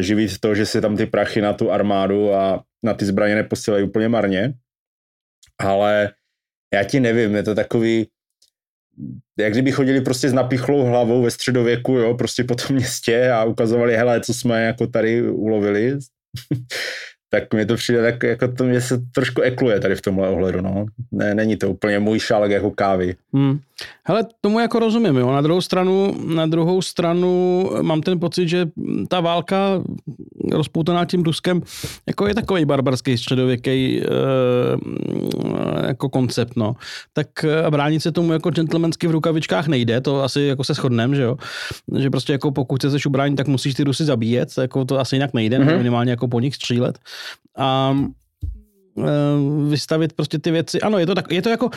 živit to, že si tam ty prachy na tu armádu a na ty zbraně neposílají úplně marně. Ale já ti nevím, je to takový, jak kdyby chodili prostě s napichlou hlavou ve středověku, jo, prostě po tom městě a ukazovali, hele, co jsme jako tady ulovili, tak mi to přijde tak, jako to mě se trošku ekluje tady v tomhle ohledu, no. Ne, není to úplně můj šálek jako kávy. Hmm. Hele, tomu jako rozumím, jo. Na druhou stranu, na druhou stranu mám ten pocit, že ta válka rozpoutaná tím Ruskem jako je takový barbarský středověký e, jako koncept, no. Tak a bránit se tomu jako gentlemansky v rukavičkách nejde, to asi jako se shodnem, že jo. Že prostě jako pokud chceš ubránit, tak musíš ty Rusy zabíjet, jako to asi jinak nejde, mm-hmm. minimálně jako po nich střílet. A e, vystavit prostě ty věci. Ano, je to, tak, je to jako,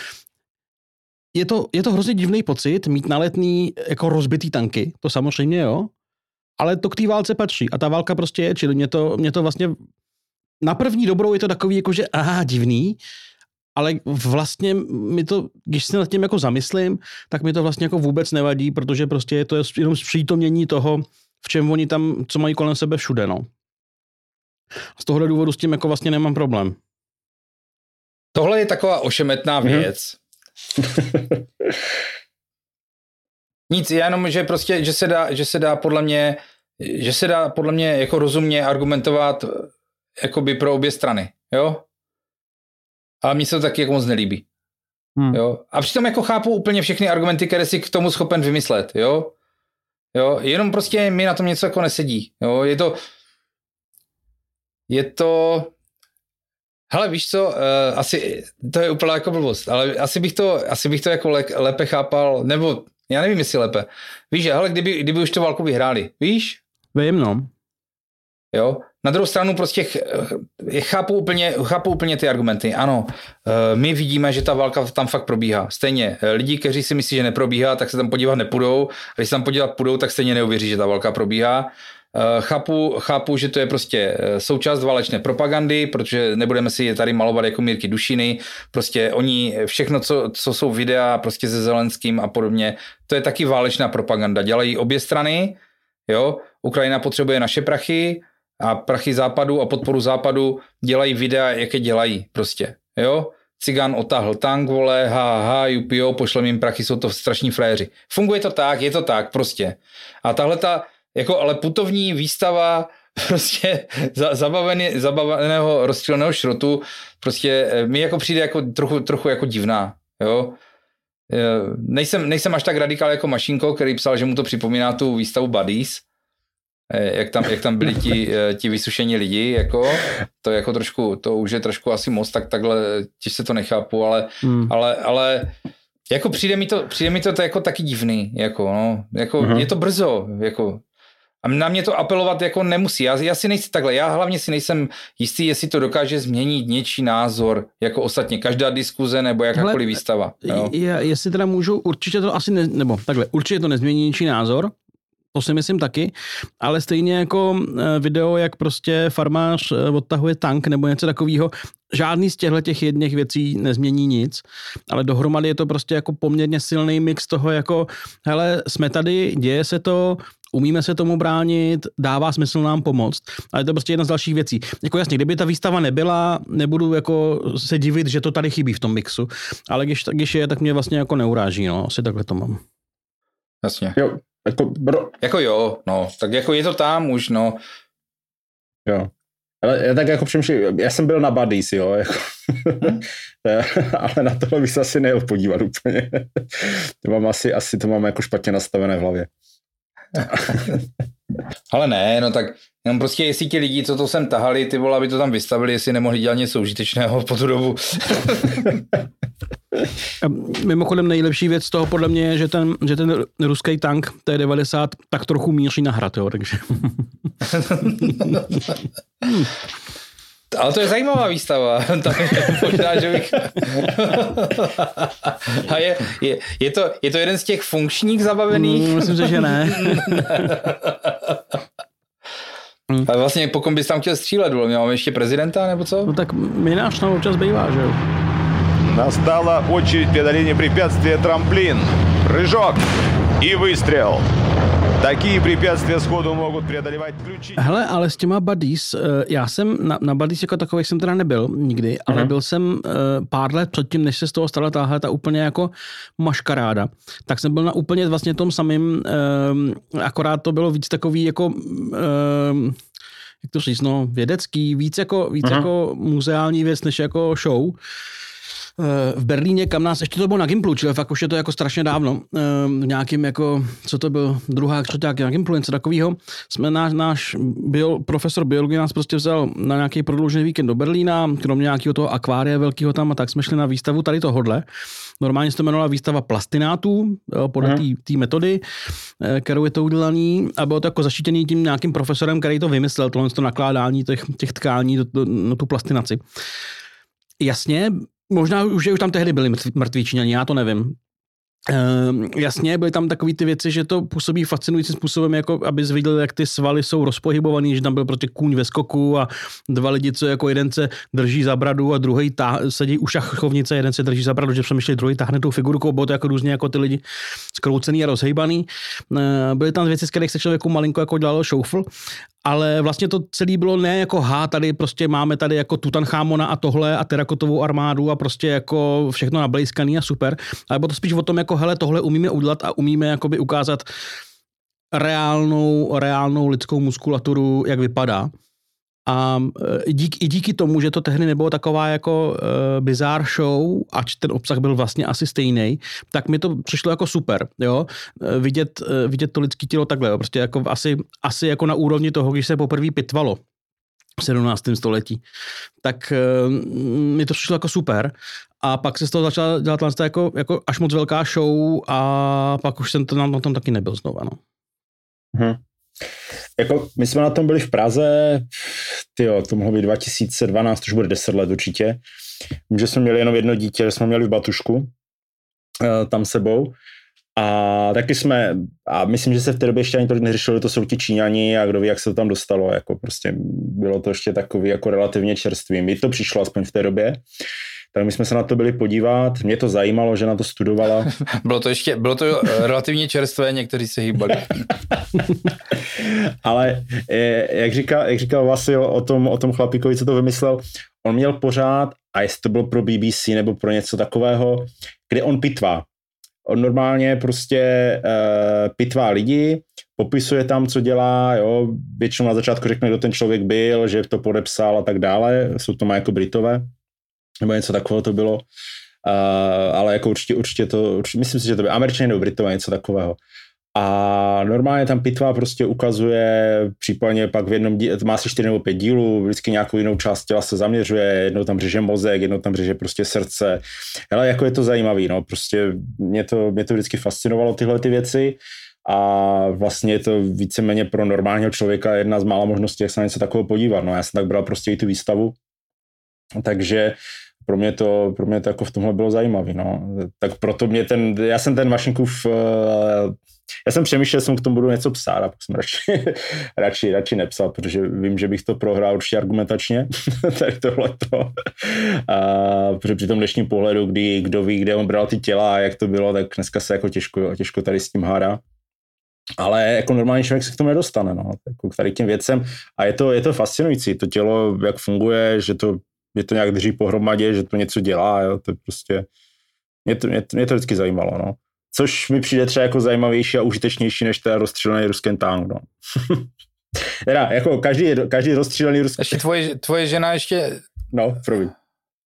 je to, je to hrozně divný pocit mít naletný jako rozbitý tanky, to samozřejmě jo, ale to k té válce patří a ta válka prostě je, čili mě to, mě to vlastně na první dobrou je to takový jako, že aha, divný, ale vlastně mi to, když se nad tím jako zamyslím, tak mi to vlastně jako vůbec nevadí, protože prostě je to jenom zpřítomnění toho, v čem oni tam, co mají kolem sebe všude, no. A z tohohle důvodu s tím jako vlastně nemám problém. Tohle je taková ošemetná věc. Mm-hmm. Nic, jenom, že prostě, že se dá, že se dá podle mě, že se dá podle mě jako rozumně argumentovat jakoby pro obě strany, jo? Ale mně se to taky jako moc nelíbí. Hmm. Jo? A přitom jako chápu úplně všechny argumenty, které si k tomu schopen vymyslet, jo? Jo, jenom prostě mi na tom něco jako nesedí, jo? Je to, je to, hele, víš co, uh, asi, to je úplně jako blbost, ale asi bych to, asi bych to jako le, lépe chápal, nebo já nevím, jestli lépe. Víš, že, hele, kdyby, kdyby už to válku vyhráli, víš? Vím, no. Jo, na druhou stranu prostě ch, chápu úplně, chápu úplně ty argumenty. Ano, my vidíme, že ta válka tam fakt probíhá. Stejně lidi, kteří si myslí, že neprobíhá, tak se tam podívat nepůjdou. A když se tam podívat půjdou, tak stejně neuvěří, že ta válka probíhá. Chápu, chápu, že to je prostě součást válečné propagandy, protože nebudeme si je tady malovat jako Mírky Dušiny. Prostě oni, všechno, co, co jsou videa prostě se Zelenským a podobně, to je taky válečná propaganda. Dělají obě strany, jo. Ukrajina potřebuje naše prachy, a prachy západu a podporu západu dělají videa, jaké dělají prostě, jo. Cigán otáhl tank, vole, ha, ha, jupio, pošlem jim prachy, jsou to strašní frajeři. Funguje to tak, je to tak, prostě. A tahle ta, jako ale putovní výstava prostě zabavený, zabaveného rozstříleného šrotu prostě mi jako přijde jako trochu, trochu jako divná, jo. Nejsem, nejsem až tak radikál jako Mašinko, který psal, že mu to připomíná tu výstavu Buddies, jak tam, jak tam byli ti, ti vysušení lidi, jako, to jako trošku, to už je trošku asi moc, tak takhle těžce to nechápu, ale, hmm. ale, ale jako přijde mi to, přijde mi to, to jako taky divný, jako, no, jako uh-huh. je to brzo, jako, a na mě to apelovat jako nemusí. Já, já si nejsem takhle, já hlavně si nejsem jistý, jestli to dokáže změnit něčí názor, jako ostatně každá diskuze nebo jakákoliv Hle, výstava. Jo? Já, jestli teda můžu, určitě to asi, ne, nebo takhle, určitě to nezmění něčí názor, to si myslím taky, ale stejně jako video, jak prostě farmář odtahuje tank nebo něco takového, žádný z těchto těch jedných věcí nezmění nic, ale dohromady je to prostě jako poměrně silný mix toho jako, hele, jsme tady, děje se to, umíme se tomu bránit, dává smysl nám pomoct, ale to je prostě jedna z dalších věcí. Jako jasně, kdyby ta výstava nebyla, nebudu jako se divit, že to tady chybí v tom mixu, ale když, když je, tak mě vlastně jako neuráží, no, asi takhle to mám. Jasně. Jo, jako, bro. jako jo, no, tak jako je to tam už, no. Jo. Ale já tak jako přemýšlím, já jsem byl na Buddies, jo, jako. ale na tohle bych se asi nejel podívat úplně. to mám asi, asi to mám jako špatně nastavené v hlavě. Ale ne, no tak jenom prostě jestli ti lidi, co to sem tahali, ty vole, aby to tam vystavili, jestli nemohli dělat něco užitečného po tu dobu. Mimochodem nejlepší věc z toho podle mě je, že ten, že ten ruský tank T-90 tak trochu míří na hrad, jo, takže... Ale to je zajímavá výstava. Takže možná, že bych... A je, je, je, to, je to jeden z těch funkčních zabavených? Mm, myslím, si, že ne. Ale vlastně po kom bys tam chtěl střílet? Bylo? Máme ještě prezidenta nebo co? No tak minář tam občas bývá, že jo. Настала очередь преодоления препятствия трамплин. Прыжок и выстрел. Такие препятствия сходу могут преодолевать ключи. Hele, ale s těma buddies, eh, já jsem na, na buddies jako takový jsem teda nebyl nikdy, ale byl jsem eh, pár let předtím, než se z toho stala tahle ta úplně jako maškaráda. Tak jsem byl na úplně vlastně tom samým, eh, akorát to bylo víc takový jako jak to říct, no, vědecký, víc jako, víc jako muzeální věc, než jako show v Berlíně, kam nás, ještě to bylo na Gimplu, čili fakt už je to jako strašně dávno, v nějakým jako, co to byl, druhá, třetí na Gimplu, něco takového, jsme náš, náš bio, profesor biologie nás prostě vzal na nějaký prodloužený víkend do Berlína, kromě nějakého toho akvária velkého tam a tak jsme šli na výstavu tady tohodle. Normálně se to jmenovala výstava plastinátů, podle té metody, eh, kterou je to udělaný a bylo to jako zaštítěný tím nějakým profesorem, který to vymyslel, tohle to nakládání těch, těch tkání do, do, na tu plastinaci. Jasně, možná už, už tam tehdy byli mrtví Číňani, já to nevím. Ehm, jasně, byly tam takové ty věci, že to působí fascinujícím způsobem, jako aby viděl, jak ty svaly jsou rozpohybovaný, že tam byl prostě kůň ve skoku a dva lidi, co jako jeden se drží za bradu a druhý tá, sedí u šachovnice, jeden se drží za bradu, že přemýšlí, druhý táhne tu figurku, bylo to jako různě jako ty lidi skroucený a rozhejbaný. Ehm, byly tam věci, z kterých se člověku malinko jako dělalo šoufl, ale vlastně to celé bylo ne jako ha, tady prostě máme tady jako Tutanchamona a tohle a terakotovou armádu a prostě jako všechno nablejskaný a super, ale bylo to spíš o tom jako hele, tohle umíme udělat a umíme jakoby ukázat reálnou, reálnou lidskou muskulaturu, jak vypadá. A i díky, i díky tomu, že to tehdy nebylo taková jako uh, bizár show, ač ten obsah byl vlastně asi stejný, tak mi to přišlo jako super, jo, uh, vidět, uh, vidět to lidské tělo takhle, jo, prostě jako asi, asi jako na úrovni toho, když se poprvé pitvalo v 17. století. Tak uh, mi to přišlo jako super. A pak se z toho začala dělat jako, jako až moc velká show a pak už jsem to na, na tom taky nebyl znova, no. Hmm. Jako my jsme na tom byli v Praze, tyjo, to mohlo být 2012, už bude 10 let určitě. Vím, že jsme měli jenom jedno dítě, že jsme měli v Batušku eh, tam sebou. A taky jsme, a myslím, že se v té době ještě ani tolik neřešilo, to jsou ti Číňani a kdo ví, jak se to tam dostalo, jako prostě bylo to ještě takový jako relativně čerstvý. Mi to přišlo aspoň v té době. Tak my jsme se na to byli podívat, mě to zajímalo, že na to studovala. bylo to ještě, bylo to relativně čerstvé, někteří se hýbali. Ale jak říkal, jak říkal Vasil o tom, o tom chlapíkovi, co to vymyslel, on měl pořád, a jestli to bylo pro BBC nebo pro něco takového, kde on pitvá. On normálně prostě uh, pitvá lidi, popisuje tam, co dělá, jo, většinou na začátku řekne, kdo ten člověk byl, že to podepsal a tak dále, jsou to má jako Britové nebo něco takového to bylo. Uh, ale jako určitě, určitě to, určitě, myslím si, že to by Američané nebo Britové, něco takového. A normálně tam pitva prostě ukazuje, případně pak v jednom díle, má si čtyři nebo pět dílů, vždycky nějakou jinou část těla se zaměřuje, jednou tam řeže mozek, jednou tam řeže prostě srdce. Ale jako je to zajímavý, no, prostě mě to, mě to vždycky fascinovalo tyhle ty věci a vlastně je to víceméně pro normálního člověka jedna z mála možností, jak se na něco takového podívat. No, já jsem tak bral prostě i tu výstavu, takže pro mě to, pro mě to jako v tomhle bylo zajímavé. No. Tak proto mě ten, já jsem ten Vašinkův, eh, já jsem přemýšlel, že jsem k tomu budu něco psát a pak jsem radši, radši, radši nepsal, protože vím, že bych to prohrál určitě argumentačně, tady tohleto. A, protože při tom dnešním pohledu, kdy kdo ví, kde on bral ty těla a jak to bylo, tak dneska se jako těžko, těžko tady s tím hádá. Ale jako normální člověk se k tomu nedostane, no, jako k tady těm věcem. A je to, je to fascinující, to tělo, jak funguje, že to mě to nějak drží pohromadě, že to něco dělá, jo, to je prostě, mě to, mě, to, mě to vždycky zajímalo, no. Což mi přijde třeba jako zajímavější a užitečnější než ten rozstřílený ruský tank, no. teda, jako každý, každý rozstřílený ruský... Ještě tvoje, tvoje žena ještě... No, promiň.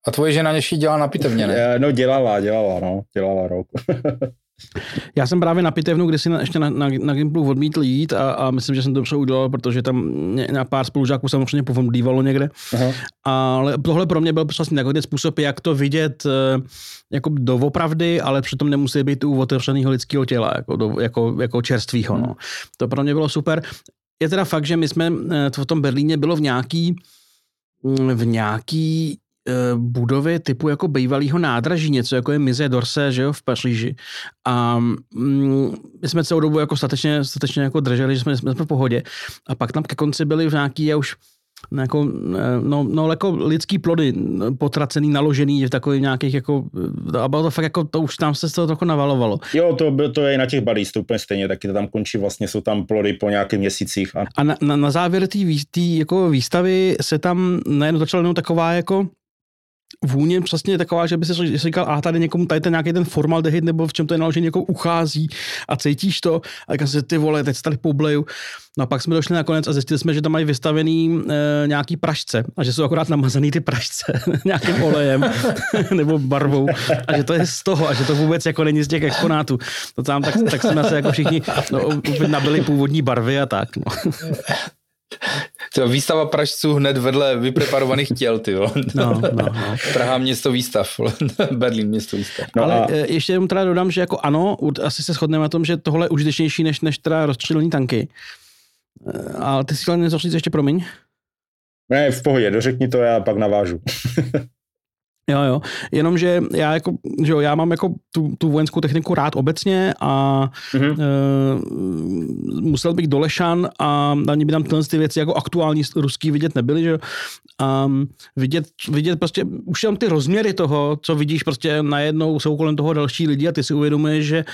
A tvoje žena ještě dělala na pitevně, ne? No, dělala, dělala, no, dělala rok. Já jsem právě na pitevnu, kde si na, ještě na, na, na Gimplu odmítl jít a, a myslím, že jsem to dobře udělal, protože tam na pár spolužáků samozřejmě povomdívalo někde. Aha. Ale tohle pro mě byl vlastně takový způsob, jak to vidět eh, jako doopravdy, ale přitom nemusí být u otevřeného lidského těla, jako, do, jako, jako čerstvýho. No. To pro mě bylo super. Je teda fakt, že my jsme eh, to v tom Berlíně bylo v nějaký mm, v nějaký eh, budovy typu jako bývalého nádraží, něco jako je Mize Dorse, že jo, v Paříži. A mm, my jsme celou dobu jako statečně, statečně jako drželi, že jsme, jsme v pohodě. A pak tam ke konci byli v nějaký, já už jako, no, no, jako lidský plody potracený, naložený v takových nějakých jako, a bylo to fakt jako, to už tam se z toho trochu navalovalo. Jo, to, to je i na těch balích, to úplně stejně, taky to tam končí, vlastně jsou tam plody po nějakých měsících. A A na, na, na závěr té jako výstavy se tam najednou začala jenom taková jako vůně přesně taková, že by si říkal, a tady někomu tady ten nějaký ten formaldehyd nebo v čem to je naložený, někoho uchází a cítíš to a říkám si, ty vole, teď tady pobleju. No a pak jsme došli nakonec a zjistili jsme, že tam mají vystavený e, nějaký pražce a že jsou akorát namazaný ty pražce nějakým olejem nebo barvou a že to je z toho a že to vůbec jako není z těch exponátů. To tam tak, tak jsme se jako všichni no, nabili původní barvy a tak. No. To výstava pražců hned vedle vypreparovaných těl, ty jo. No, no, no. Praha město výstav, Berlín město výstav. No Ale a- a... ještě jenom teda dodám, že jako ano, asi se shodneme na tom, že tohle je užitečnější než, než teda rozstřelní tanky. Eh, Ale ty si chtěl něco říct ještě, promiň? ne, v pohodě, dořekni to, já pak navážu. Jo, jo. Jenomže já jako, že jo, já mám jako tu, tu vojenskou techniku rád obecně a Mhm. mm-hmm. e, musel bych do Lešan a ani by tam tyhle ty věci jako aktuální ruský vidět nebyly, že jo. A vidět, vidět prostě už jenom ty rozměry toho, co vidíš prostě najednou jsou kolem toho další lidi a ty si uvědomuješ, že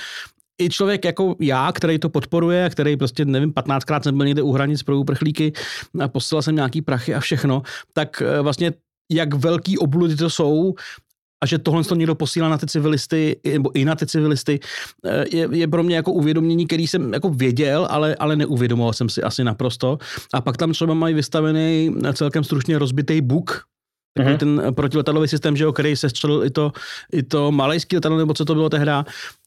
i člověk jako já, který to podporuje, který prostě, nevím, 15krát jsem byl někde u hranic pro uprchlíky a posílal jsem nějaký prachy a všechno, tak eh, vlastně jak velký obludy to jsou a že tohle to někdo posílá na ty civilisty, nebo i na ty civilisty, eh, je, je pro mě jako uvědomění, který jsem jako věděl, ale, ale neuvědomoval jsem si asi naprosto. A pak tam třeba mají vystavený celkem stručně rozbitý buk, takový Mhm. ten protiletalový systém, že jo, který se střelil i to, i to malajský letadlo, nebo co to bylo tehdy,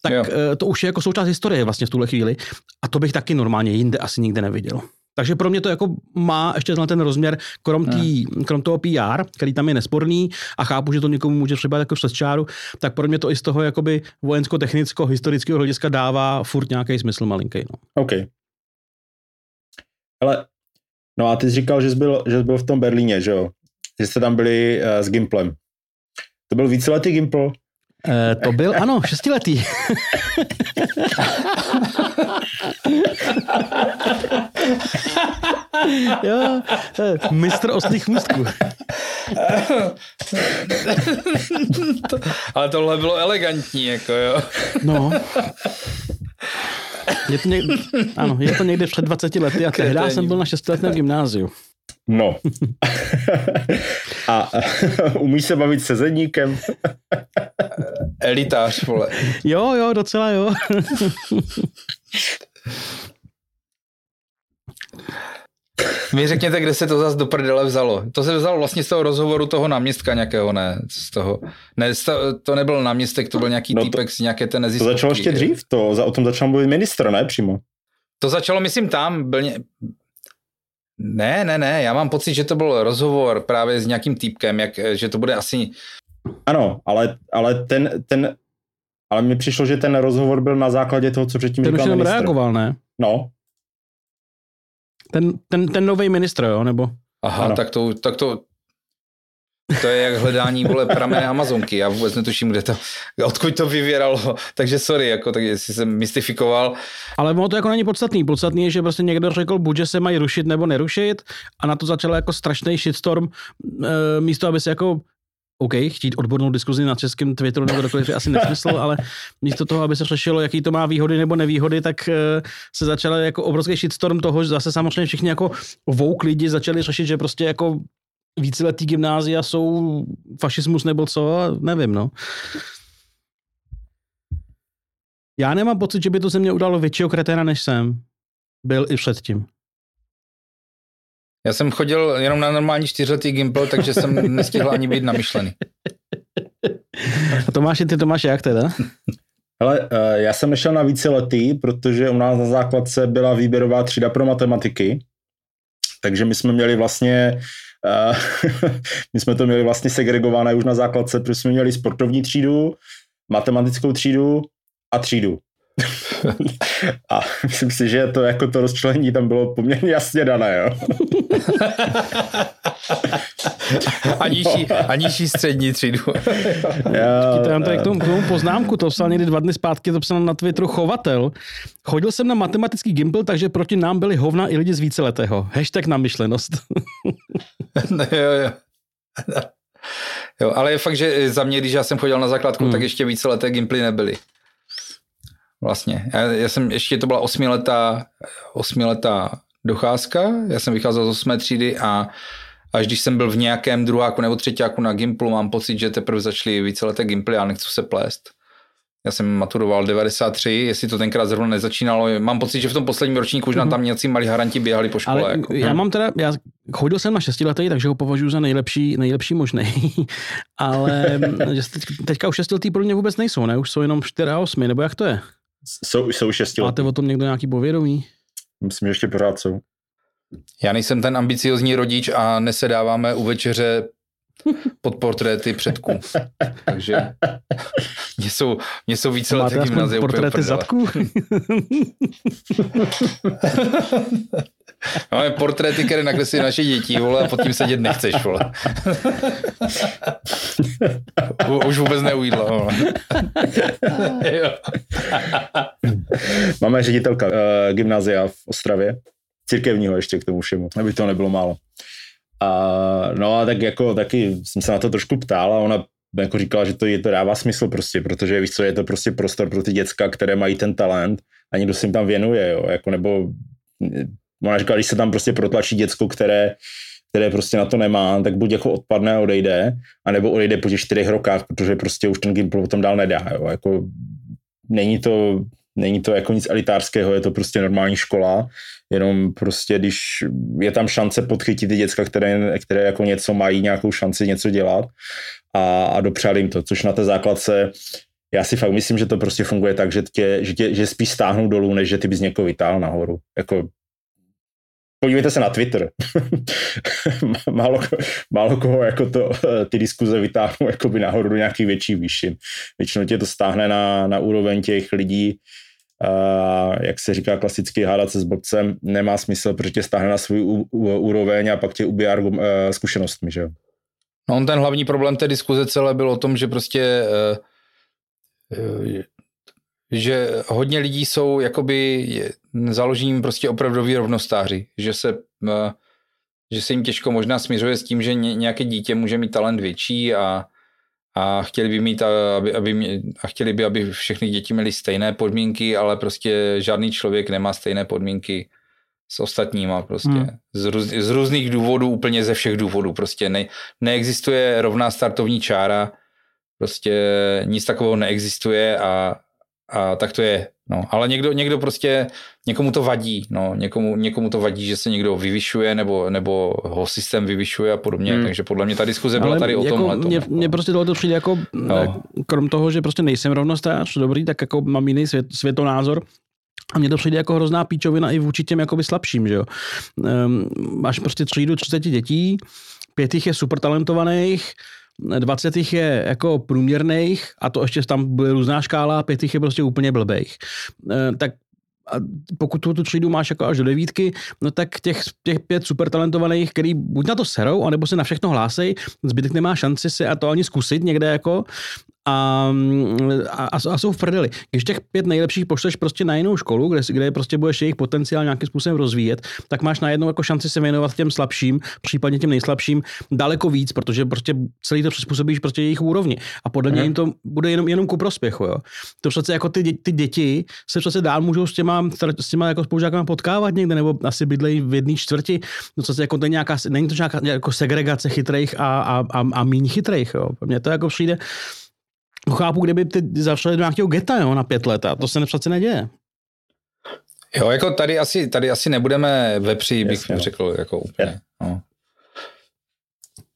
tak Jo. eh, to už je jako součást historie vlastně v tuhle chvíli. A to bych taky normálně jinde asi nikde neviděl. Takže pro mě to jako má ještě ten rozměr, krom, tý, krom toho PR, který tam je nesporný a chápu, že to někomu může třeba jako přes čáru, tak pro mě to i z toho jakoby vojensko-technicko-historického hlediska dává furt nějaký smysl malinký. No. OK. Ale, no a ty jsi říkal, že jsi byl, že jsi byl v tom Berlíně, že jo? Že jste tam byli uh, s Gimplem. To byl víceletý Gimpl? E, to byl, ano, šestiletý. jo, eh, mistr ostrých můstků. Ale tohle bylo elegantní, jako jo. No. Je to, někde, ano, je to někde před 20 lety a tehdy jsem byl na šestiletém gymnáziu. No. a umíš se bavit se zedníkem? Elitář, vole. Jo, jo, docela jo. Mi řekněte, kde se to zase do prdele vzalo. To se vzalo vlastně z toho rozhovoru toho náměstka nějakého, ne? Z toho. Ne, z toho- to nebyl náměstek, to byl nějaký No to- týpek z nějaké té To neziskovky. začalo ještě dřív? To, za- o tom začal mluvit ministr, ne přímo? To začalo, myslím, tam. Byl ně... Ne, ne, ne, já mám pocit, že to byl rozhovor právě s nějakým týpkem, jak, že to bude asi... Ano, ale, ale ten, ten, ale mi přišlo, že ten rozhovor byl na základě toho, co předtím Ten už říkal jenom ministr. reagoval, ne? No, Ten, ten, ten nový ministr, jo, nebo? Aha, Ano. tak to, tak to, to je jak hledání, vole, pramene Amazonky. Já vůbec netuším, kde to, odkud to vyvěralo. Takže sorry, jako, tak jestli jsem mystifikoval. Ale ono to jako není podstatný. Podstatný je, že prostě někdo řekl, buď že se mají rušit nebo nerušit a na to začal jako strašný shitstorm e, místo, aby se jako OK, chtít odbornou diskuzi na českém Twitteru nebo kdokoliv je asi nesmysl, ale místo toho, aby se řešilo, jaký to má výhody nebo nevýhody, tak e, se začal jako obrovský shitstorm toho, že zase samozřejmě všichni jako vouk lidi začali řešit, že prostě jako víceletý gymnázia jsou fašismus nebo co, nevím, no. Já nemám pocit, že by to ze mě udalo většího kreténa, než jsem. Byl i předtím. Já jsem chodil jenom na normální čtyřletý gimpl, takže jsem nestihl ani být namyšlený. A Tomáši, ty to máš jak teda? Hele, eh, já jsem nešel na víceletý, protože u nás na základce byla výběrová třída pro matematiky, takže my jsme měli vlastně uh, my jsme to měli vlastně segregované už na základce, protože jsme měli sportovní třídu, matematickou třídu a třídu. a myslím si, že to jako to rozčlení tam bylo poměrně jasně dané, jo. a, nižší, a nižší střední třídu. Já, to mám tady k tomu, k tomu poznámku, to psal někdy dva dny zpátky, to psal na Twitteru chovatel. Chodil jsem na matematický gimpl, takže proti nám byli hovna i lidi z víceletého. Hashtag namyšlenost. no, jo, jo. Jo, ale je fakt, že za mě, když já jsem chodil na základku, hmm. tak ještě víceleté gimply nebyly. Vlastně. Já, já jsem, ještě to byla osmiletá, osmiletá docházka, já jsem vycházel z osmé třídy a až když jsem byl v nějakém druháku nebo třetíku na Gimplu, mám pocit, že teprve začaly víceleté Gimply a nechci se plést. Já jsem maturoval 93, jestli to tenkrát zrovna nezačínalo. Mám pocit, že v tom posledním ročníku už mm-hmm. tam nějací malí haranti běhali po škole. Ale jako. Já mám teda, já chodil jsem na šestiletý, takže ho považuji za nejlepší, nejlepší možný. Ale že teď, teďka už šestiletý pro mě vůbec nejsou, ne? Už jsou jenom 4 a 8, nebo jak to je? Jsou, jsou šestiletý. Máte o tom někdo nějaký povědomí? Myslím, že ještě pořád jsou. Já nejsem ten ambiciozní rodič a nesedáváme u večeře pod portréty předků. Takže mě jsou, mě jsou více let gymnázia portréty zadků? Máme portréty, které nakreslí naše děti, vole, a pod tím sedět nechceš, vole. Už vůbec neujídlo. Máme ředitelka uh, gymnázia v Ostravě, církevního ještě k tomu všemu, aby to nebylo málo. A, no a tak jako taky jsem se na to trošku ptal a ona jako říkala, že to, je, to dává smysl prostě, protože víš co, je to prostě prostor pro ty děcka, které mají ten talent a někdo se jim tam věnuje, jo, jako nebo ona říkala, když se tam prostě protlačí děcko, které, které prostě na to nemá, tak buď jako odpadne a odejde, anebo odejde po těch čtyřech rokách, protože prostě už ten gimpl potom dál nedá, jo, jako není to, není to jako nic elitářského, je to prostě normální škola, jenom prostě, když je tam šance podchytit ty děcka, které, které jako něco mají, nějakou šanci něco dělat a, a dopřát jim to, což na té základce já si fakt myslím, že to prostě funguje tak, že, tě, že, tě, že spíš stáhnou dolů, než že ty bys někoho vytáhl nahoru. Jako, podívejte se na Twitter. málo, málo koho jako to, ty diskuze vytáhnou jakoby nahoru do nějakých větších výšin. Většinou tě to stáhne na, na úroveň těch lidí, Uh, jak se říká klasicky, hádat se s blbcem nemá smysl, protože tě stáhne na svůj úroveň a pak tě ubije uh, zkušenostmi, že No on ten hlavní problém té diskuze celé byl o tom, že prostě uh, že hodně lidí jsou jakoby založením prostě opravdoví rovnostáři, že se, že se jim těžko možná směřuje s tím, že nějaké dítě může mít talent větší a a chtěli by mít, aby, aby mě, a chtěli by, aby všechny děti měly stejné podmínky, ale prostě žádný člověk nemá stejné podmínky s ostatníma prostě. Hmm. Z, růz, z různých důvodů, úplně ze všech důvodů prostě. Ne, neexistuje rovná startovní čára, prostě nic takového neexistuje a, a tak to je. No, ale někdo, někdo prostě, někomu to vadí, no, někomu, někomu to vadí, že se někdo vyvyšuje nebo, nebo ho systém vyvyšuje a podobně, hmm. takže podle mě ta diskuze byla ale tady o jako tomhle. Mně, mně prostě tohle přijde jako, no. krom toho, že prostě nejsem rovnostář, dobrý, tak jako mám jiný svět, světonázor, a mně to přijde jako hrozná píčovina i vůči těm jakoby slabším, že jo. Um, máš prostě třídu 30 dětí, pět jich je super talentovaných, 20 jich je jako průměrných a to ještě tam byla různá škála, pět jich je prostě úplně blbejch. Eh, tak a pokud tu, tu třídu máš jako až do devítky, no tak těch, těch pět super talentovaných, který buď na to serou, anebo se na všechno hlásej, zbytek nemá šanci si a to ani zkusit někde jako a, a, a jsou v prdeli. Když těch pět nejlepších pošleš prostě na jinou školu, kde, kde prostě budeš jejich potenciál nějakým způsobem rozvíjet, tak máš najednou jako šanci se věnovat těm slabším, případně těm nejslabším daleko víc, protože prostě celý to přizpůsobíš prostě jejich úrovni. A podle mě mhm. jim to bude jenom, jenom ku prospěchu. Jo. To přece jako ty, ty děti se přece dál můžou s těma, s těma jako spolužákama potkávat někde, nebo asi bydlejí v jedné čtvrti. No co se jako to nějaká, není to nějaká jako segregace chytrých a, a, a, a méně chytrých. Jo. Mně to jako přijde, chápu, kdyby ty zavřeli do nějakého geta jo, na pět let a to se přece neděje. Jo, jako tady asi, tady asi nebudeme vepři, bych Jasně, řekl, jako úplně. No.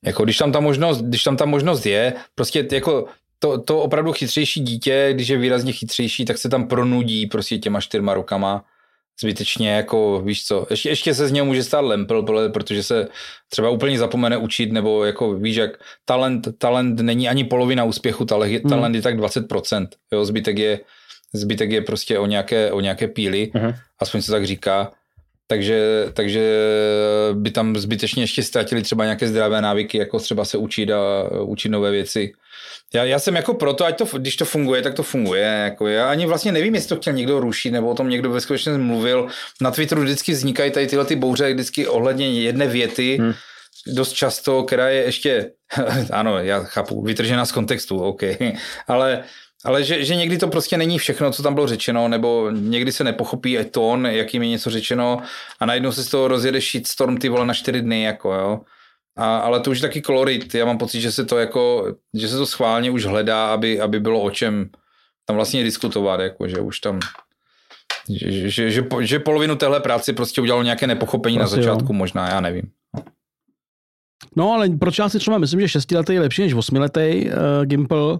Jako když tam ta možnost, když tam ta možnost je, prostě jako to, to opravdu chytřejší dítě, když je výrazně chytřejší, tak se tam pronudí prostě těma čtyřma rukama zbytečně, jako víš co, ještě, ještě se z něho může stát lempel, protože se třeba úplně zapomene učit, nebo jako víš, jak talent, talent není ani polovina úspěchu, talent, hmm. talent je tak 20%, jo, zbytek je, zbytek je prostě o nějaké, o nějaké píly, uh-huh. aspoň se tak říká, takže, takže by tam zbytečně ještě ztratili třeba nějaké zdravé návyky, jako třeba se učit a učit nové věci. Já, já jsem jako proto, ať to, když to funguje, tak to funguje. Jako já ani vlastně nevím, jestli to chtěl někdo rušit, nebo o tom někdo ve skutečnosti mluvil. Na Twitteru vždycky vznikají tady tyhle ty bouře, vždycky ohledně jedné věty, hmm. dost často, která je ještě, ano, já chápu, vytržená z kontextu, OK, ale ale že, že někdy to prostě není všechno, co tam bylo řečeno, nebo někdy se nepochopí tón, jakým je něco řečeno a najednou se z toho rozjede shitstorm ty vole na čtyři dny, jako jo. A, ale to už je taky kolorit. Já mám pocit, že se to jako, že se to schválně už hledá, aby, aby bylo o čem tam vlastně diskutovat, jako, že už tam že, že, že, že polovinu téhle práci prostě udělalo nějaké nepochopení prostě na začátku, jo. možná, já nevím. No ale proč já si třeba myslím, že šestiletý je lepší než osmiletý uh, Gimple, Eh,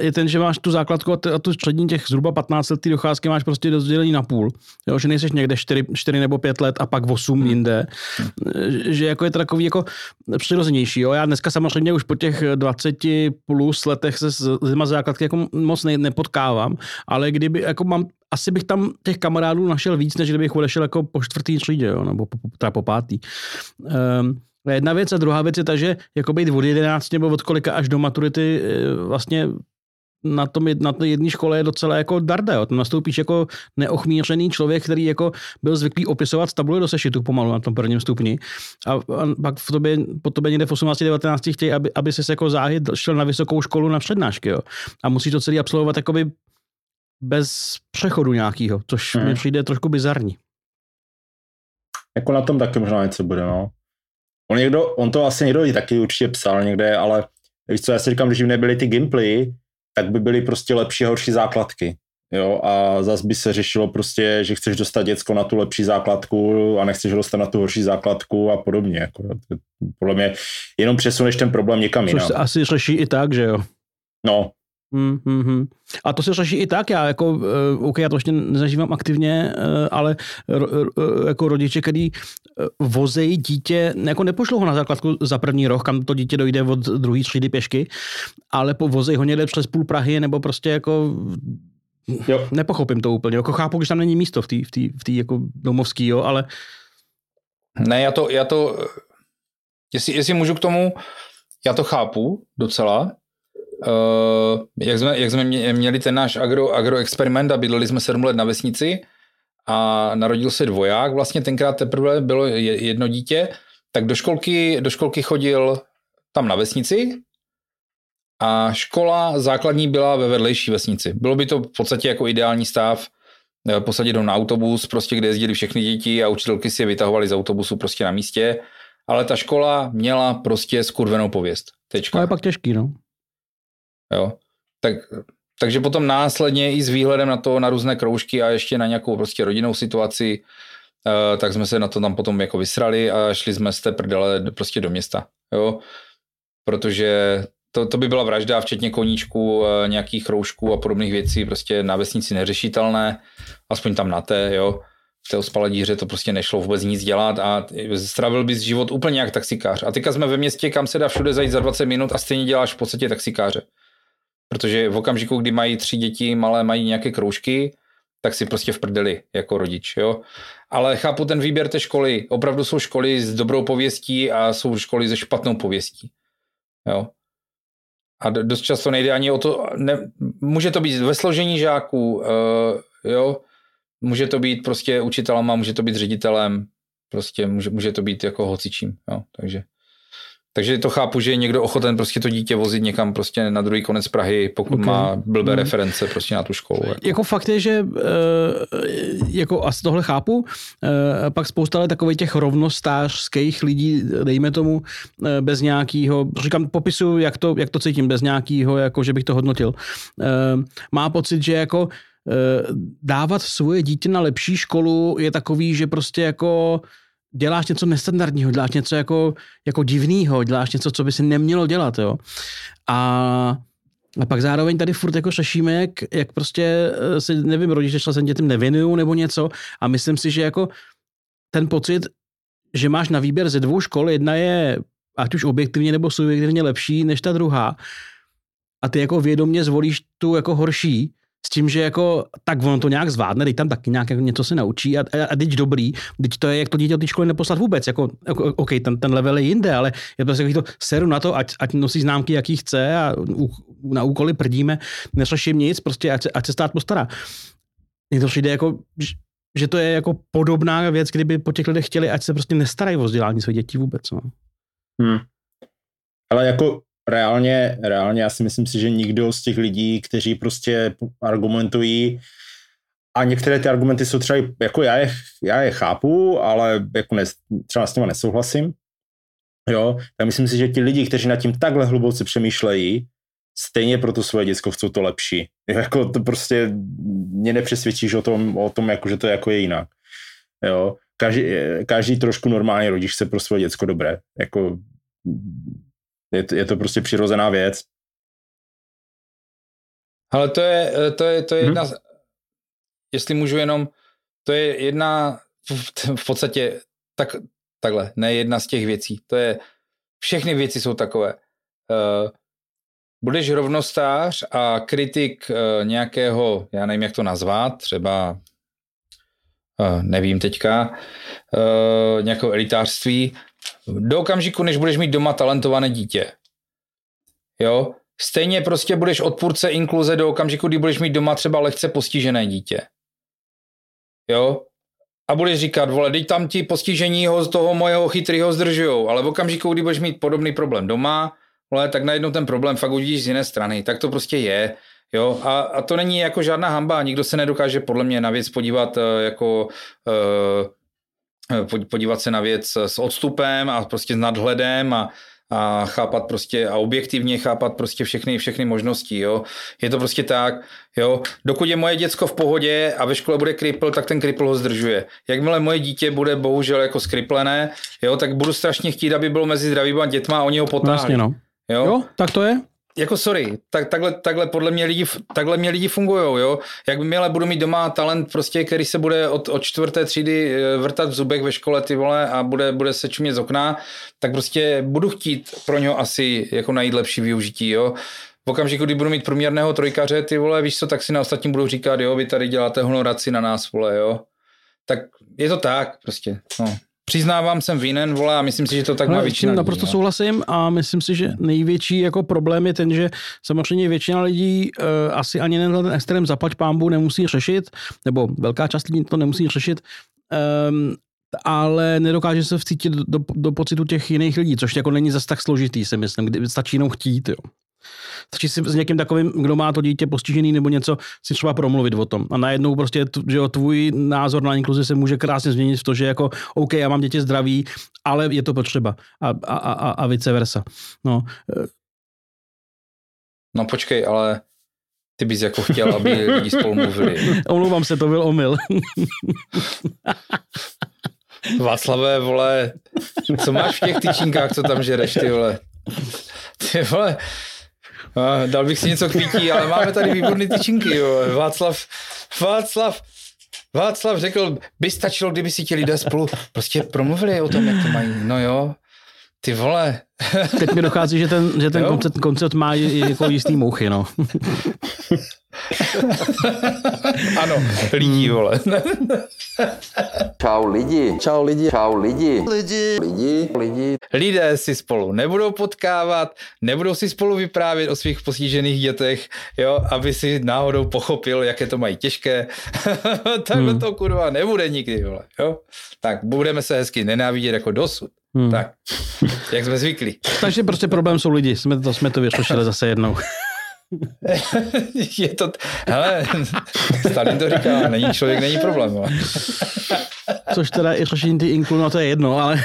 je ten, že máš tu základku a tu střední těch zhruba 15 letý docházky máš prostě rozdělení na půl. Jo, že nejseš někde 4, 4 nebo 5 let a pak 8 hmm. jinde. Eh, že jako je to takový jako přirozenější. Jo. Já dneska samozřejmě už po těch 20 plus letech se s těma základky jako moc ne, nepotkávám, ale kdyby jako mám asi bych tam těch kamarádů našel víc, než kdybych odešel jako po čtvrtý třídě, jo, nebo po, po, po pátý. Um, Jedna věc a druhá věc je ta, že jako být od 11 nebo od kolika až do maturity eh, vlastně na tom na to jedné škole je docela jako darda. Jo. Tam nastoupíš jako neochmířený člověk, který jako byl zvyklý opisovat tabule do sešitu pomalu na tom prvním stupni. A, a pak v tobě, po tobě někde v 18-19 chtějí, aby, aby se jako záhy šel na vysokou školu na přednášky. Jo. A musíš to celý absolvovat jakoby bez přechodu nějakého, což hmm. mi přijde trošku bizarní. Jako na tom taky možná něco bude, no. On, někdo, on to asi někdo taky určitě psal někde, ale víš co, já si říkám, když by nebyly ty gameplay, tak by byly prostě lepší a horší základky. Jo, a zase by se řešilo prostě, že chceš dostat děcko na tu lepší základku a nechceš ho dostat na tu horší základku a podobně. Jako, podle mě jenom přesuneš ten problém někam jinam. Asi řeší i tak, že jo? No, Hmm, hmm, hmm. A to se řeší i tak, já jako, uh, OK, já to ještě nezažívám aktivně, uh, ale ro, uh, jako rodiče, který uh, vozejí dítě, jako nepošlou ho na základku za první rok, kam to dítě dojde od druhé třídy pěšky, ale vozejí ho někde přes půl Prahy, nebo prostě jako jo. nepochopím to úplně, jako chápu, když tam není místo v té v tý, v tý jako domovský, jo, ale ne, já to, já to jestli, jestli můžu k tomu, já to chápu docela, Uh, jak, jsme, jak jsme měli ten náš agro, agroexperiment a bydleli jsme sedm let na vesnici a narodil se dvoják, vlastně tenkrát teprve bylo jedno dítě, tak do školky, do školky chodil tam na vesnici a škola základní byla ve vedlejší vesnici. Bylo by to v podstatě jako ideální stav, eh, posadit ho na autobus, prostě kde jezdili všechny děti a učitelky si je vytahovali z autobusu prostě na místě, ale ta škola měla prostě skurvenou pověst. Tečka. To je pak těžký, no. Jo? Tak, takže potom následně i s výhledem na to, na různé kroužky a ještě na nějakou prostě rodinnou situaci, uh, tak jsme se na to tam potom jako vysrali a šli jsme z té prdele prostě do města. Jo? Protože to, to by byla vražda, včetně koníčků, uh, nějakých kroužků a podobných věcí, prostě na vesnici neřešitelné, aspoň tam na té, jo. V té ospalé díře to prostě nešlo vůbec nic dělat a stravil bys život úplně jak taxikář. A teďka jsme ve městě, kam se dá všude zajít za 20 minut a stejně děláš v podstatě taxikáře. Protože v okamžiku, kdy mají tři děti, malé mají nějaké kroužky, tak si prostě v prdeli jako rodič, jo. Ale chápu ten výběr té školy. Opravdu jsou školy s dobrou pověstí a jsou školy se špatnou pověstí, jo. A dost často nejde ani o to, ne, může to být ve složení žáků, uh, jo, může to být prostě učitelem a může to být ředitelem, prostě může, může to být jako hocičím, jo, takže. Takže to chápu, že je někdo ochoten prostě to dítě vozit někam prostě na druhý konec Prahy, pokud okay. má blbé hmm. reference prostě na tu školu. Jako, jako fakt je, že eh, jako asi tohle chápu, eh, pak spousta ale takových těch rovnostářských lidí, dejme tomu, eh, bez nějakého, říkám, popisu, jak to, jak to cítím, bez nějakého, jako že bych to hodnotil. Má pocit, že jako dávat svoje dítě na lepší školu je takový, že prostě jako děláš něco nestandardního, děláš něco jako, jako divného, děláš něco, co by si nemělo dělat, jo. A A pak zároveň tady furt jako řešíme, jak, jak prostě eh, si, nevím, rodiče časem dětem nevěnují nebo něco a myslím si, že jako ten pocit, že máš na výběr ze dvou škol, jedna je ať už objektivně nebo subjektivně lepší než ta druhá a ty jako vědomě zvolíš tu jako horší, s tím, že jako tak ono to nějak zvládne, teď tam taky nějak jako něco se naučí a, a, a teď dobrý, teď to je, jak to dítě od té školy neposlat vůbec, jako, jako OK, ten, ten level je jinde, ale je prostě jako to seru na to, ať, ať nosí známky, jaký chce a u, na úkoly prdíme, neřeším nic, prostě ať ať se stát postará. Mně to přijde jako, že to je jako podobná věc, kdyby po těch lidech chtěli, ať se prostě nestarají o vzdělání svých dětí vůbec. No. Hmm. Ale jako reálně, reálně já si myslím si, že nikdo z těch lidí, kteří prostě argumentují a některé ty argumenty jsou třeba, jako já je, já je chápu, ale jako ne, třeba s nimi nesouhlasím, jo, tak myslím si, že ti lidi, kteří nad tím takhle hluboce přemýšlejí, stejně pro to svoje děcko chcou to lepší. Jako to prostě mě nepřesvědčíš o tom, o tom jako, že to jako je jinak. Jo. Každý, každý trošku normální rodič chce pro svoje děcko dobré. Jako je to, je to prostě přirozená věc. Ale to je, to je, to je hmm. jedna, jestli můžu jenom, to je jedna v podstatě tak, takhle, ne jedna z těch věcí. To je, všechny věci jsou takové. Uh, budeš rovnostář a kritik uh, nějakého, já nevím, jak to nazvat, třeba nevím teďka, nějakého elitářství, do okamžiku, než budeš mít doma talentované dítě. Jo? Stejně prostě budeš odpůrce inkluze do okamžiku, kdy budeš mít doma třeba lehce postižené dítě. Jo? A budeš říkat, vole, teď tam ti postižení ho z toho mojeho chytrýho zdržujou, ale v okamžiku, kdy budeš mít podobný problém doma, vole, tak najednou ten problém fakt uvidíš z jiné strany. Tak to prostě je. Jo, a, a to není jako žádná hamba, nikdo se nedokáže podle mě na věc podívat uh, jako uh, podívat se na věc s odstupem a prostě s nadhledem a, a chápat prostě a objektivně chápat prostě všechny, všechny možnosti, jo. Je to prostě tak, jo. Dokud je moje děcko v pohodě a ve škole bude kripl, tak ten kripl ho zdržuje. Jakmile moje dítě bude bohužel jako skriplené, jo, tak budu strašně chtít, aby bylo mezi zdravýma dětma a oni ho potáhli. Vlastně, no. Jo? jo, tak to je jako sorry, tak, takhle, takhle podle mě lidi, takhle mě lidi fungují, jo. Jakmile budu mít doma talent, prostě, který se bude od, od čtvrté třídy eh, vrtat v zubech ve škole, ty vole, a bude, bude se čumět z okna, tak prostě budu chtít pro něho asi jako najít lepší využití, jo. V okamžiku, kdy budu mít průměrného trojkaře, ty vole, víš co, tak si na ostatním budu říkat, jo, vy tady děláte honoraci na nás, vole, jo. Tak je to tak, prostě, no. Přiznávám, jsem vinen, vole, a myslím si, že to tak má většina Naprosto no. souhlasím a myslím si, že největší jako problém je ten, že samozřejmě většina lidí uh, asi ani ten extrém zaplať pámbu nemusí řešit, nebo velká část lidí to nemusí řešit, um, ale nedokáže se vcítit do, do, do pocitu těch jiných lidí, což jako není zase tak složitý, si myslím, kdy stačí jenom chtít, jo. Stačí si s někým takovým, kdo má to dítě postižený nebo něco, si třeba promluvit o tom. A najednou prostě, že jo, tvůj názor na inkluzi se může krásně změnit v to, že jako, OK, já mám děti zdraví, ale je to potřeba. A, a, a, a vice versa. No. no počkej, ale ty bys jako chtěl, aby lidi spolu mluvili. Omlouvám se, to byl omyl. Václavé, vole, co máš v těch tyčinkách, co tam žereš, ty vole? Ty vole, a dal bych si něco k pití, ale máme tady výborné tyčinky, jo. Václav, Václav, Václav řekl, by stačilo, kdyby si ti lidé spolu prostě promluvili o tom, jak to mají. No jo, ty vole. Teď mi dochází, že ten, že ten koncept, koncept má jako jistý mouchy, no. ano, lidí, vole. Čau lidi. Čau lidi. Čau lidi. Lidi. Lidi. Lidi. Lidé si spolu nebudou potkávat, nebudou si spolu vyprávět o svých postižených dětech, jo, aby si náhodou pochopil, jaké to mají těžké. Takhle hmm. to kurva nebude nikdy, vole, jo. Tak budeme se hezky nenávidět jako dosud. Hmm. Tak, jak jsme zvyklí. Takže prostě problém jsou lidi, jsme to, jsme to vyřešili zase jednou. je to, hele, Stalin to říká, není člověk, není problém. Ale. Což teda i řešení ty inklu, no to je jedno, ale...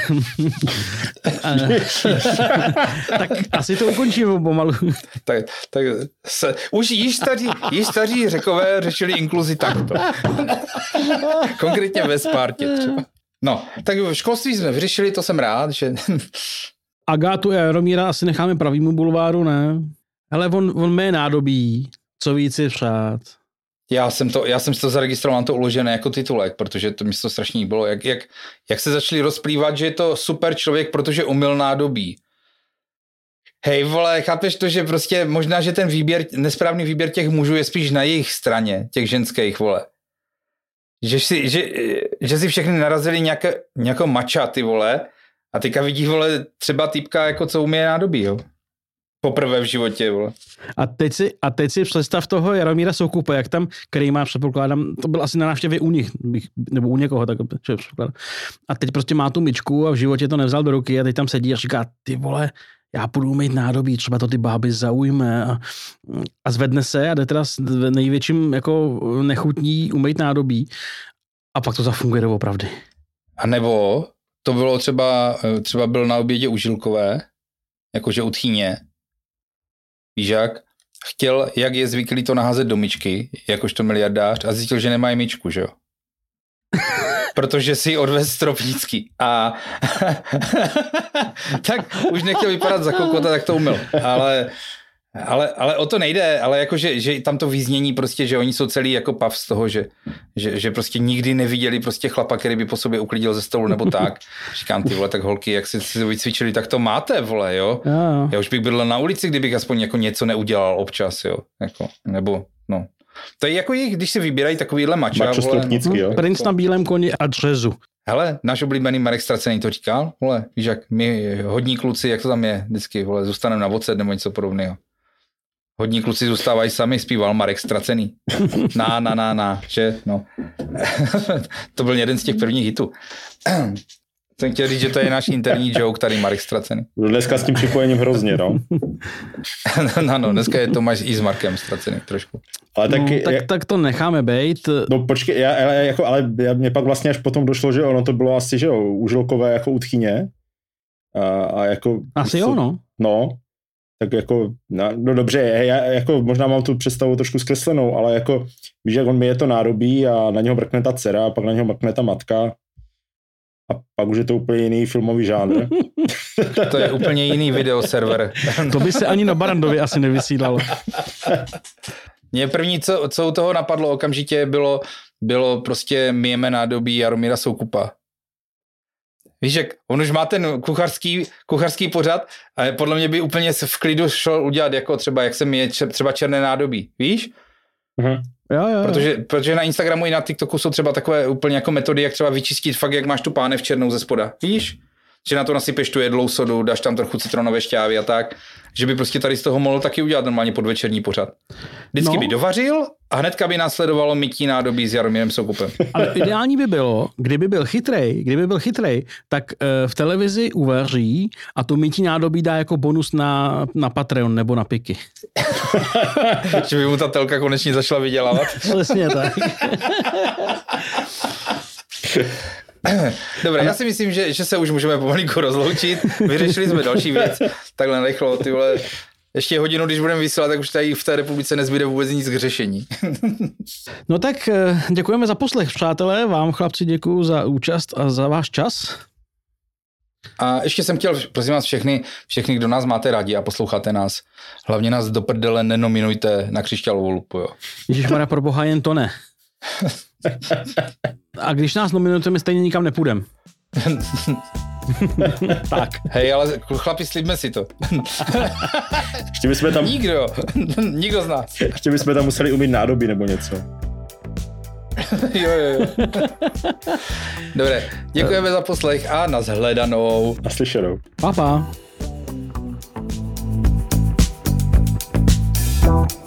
tak asi to ukončíme pomalu. tak, tak se, už již staří, již staří řekové řešili inkluzi takto. Konkrétně ve Spartě třeba. No, tak v školství jsme vyřešili, to jsem rád, že... Agátu a Jaromíra asi necháme pravýmu bulváru, ne? Ale on, on mé nádobí, co víc si přát. Já jsem, to, já jsem si to zaregistroval, mám to uložené jako titulek, protože to mi to strašně bylo. Jak, jak, jak se začali rozplývat, že je to super člověk, protože umyl nádobí. Hej vole, chápeš to, že prostě možná, že ten výběr, nesprávný výběr těch mužů je spíš na jejich straně, těch ženských, vole. Že si, že, že si všechny narazili nějaké, nějakou mača, ty vole, a teďka vidí, vole, třeba týpka, jako co umí nádobí, jo. Poprvé v životě, vole. A teď si, a teď si představ toho Jaromíra Soukupa, jak tam, který má, předpokládám, to byl asi na návštěvě u nich, bych, nebo u někoho, tak předpokládám. A teď prostě má tu myčku a v životě to nevzal do ruky a teď tam sedí a říká, ty vole, já půjdu umýt nádobí, třeba to ty báby zaujme a, a zvedne se a jde teda s největším jako nechutní umýt nádobí a pak to zafunguje doopravdy. A nebo to bylo třeba, třeba byl na obědě u Žilkové, jakože u tchýně, jak, chtěl, jak je zvyklý to naházet do myčky, jakožto miliardář a zjistil, že nemá myčku, že jo. protože si odvez Stropnický. A tak už nechtěl vypadat za kokota, tak to umyl. Ale, ale, ale o to nejde, ale jako, že, že tam to význění prostě, že oni jsou celý jako pav z toho, že, že, že prostě nikdy neviděli prostě chlapa, který by po sobě uklidil ze stolu nebo tak. Říkám ty vole, tak holky, jak si, si to vycvičili, tak to máte, vole, jo. Já už bych byl na ulici, kdybych aspoň jako něco neudělal občas, jo. Jako, nebo, no, to je jako jich, když si vybírají takovýhle mača. Mačo vole, jo. Princ na bílém koni a dřezu. Hele, náš oblíbený Marek Stracený to říkal, vole, víš jak, my hodní kluci, jak to tam je vždycky, vole, zůstaneme na voce nebo něco podobného. Hodní kluci zůstávají sami, zpíval Marek Stracený. Na, na, na, na, že, no. to byl jeden z těch prvních hitů. Jsem chtěl říct, že to je náš interní joke, tady Marek Stracený. Dneska s tím připojením hrozně, no. no, no, dneska je Tomáš i s Markem Stracený trošku. Ale tak, no, tak, jak, tak to necháme být. No počkej, já, ale, jako, ale já, mě pak vlastně až potom došlo, že ono to bylo asi, že jo, užilkové jako utchyně. A, a jako... Asi jo, no. No, tak jako, no, dobře, já jako možná mám tu představu trošku zkreslenou, ale jako víš, jak on mi je to nárobí a na něho mrkne ta dcera a pak na něho mrkne ta matka a pak už je to úplně jiný filmový žánr. to je úplně jiný videoserver. to by se ani na Barandovi asi nevysílalo. Mě první, co, co u toho napadlo okamžitě, bylo, bylo prostě myjeme nádobí Jaromíra Soukupa. Víš, jak on už má ten kuchařský, kuchařský pořad a podle mě by úplně v klidu šel udělat, jako třeba, jak se myje třeba černé nádobí, víš? Mhm. Jo, jo, protože, protože na Instagramu i na TikToku jsou třeba takové úplně jako metody, jak třeba vyčistit fakt, jak máš tu pánev černou ze spoda. Víš? Že na to nasypeš tu jedlou sodu, dáš tam trochu citronové šťávy a tak, že by prostě tady z toho mohl taky udělat normálně podvečerní pořad. Vždycky no. by dovařil a hnedka by následovalo mytí nádobí s Jaromírem Soukupem. Ale ideální by bylo, kdyby byl chytrej, kdyby byl chytrej, tak uh, v televizi uvaří a to mytí nádobí dá jako bonus na, na Patreon nebo na Piky. že by mu ta telka konečně začala vydělávat. Přesně tak. Dobré, já si myslím, že, že se už můžeme pomalinku rozloučit. Vyřešili jsme další věc. Takhle rychlo, ty vole. Ještě hodinu, když budeme vysílat, tak už tady v té republice nezbyde vůbec nic k řešení. no tak eh, děkujeme za poslech, přátelé. Vám, chlapci, děkuji za účast a za váš čas. A ještě jsem chtěl, prosím vás všechny, všechny, kdo nás máte rádi a posloucháte nás, hlavně nás do prdele nenominujte na křišťálovou lupu, jo. Ježišmarja, pro boha, jen to ne. A když nás nominujete, my stejně nikam nepůjdeme. tak. Hej, ale chlapi, slibme si to. Ještě bychom tam... Nikdo. Nikdo z nás. Ještě bychom tam museli umít nádoby nebo něco. jo, jo, jo. Dobré, děkujeme za poslech a nashledanou. Naslyšenou. Pa, pa. thank you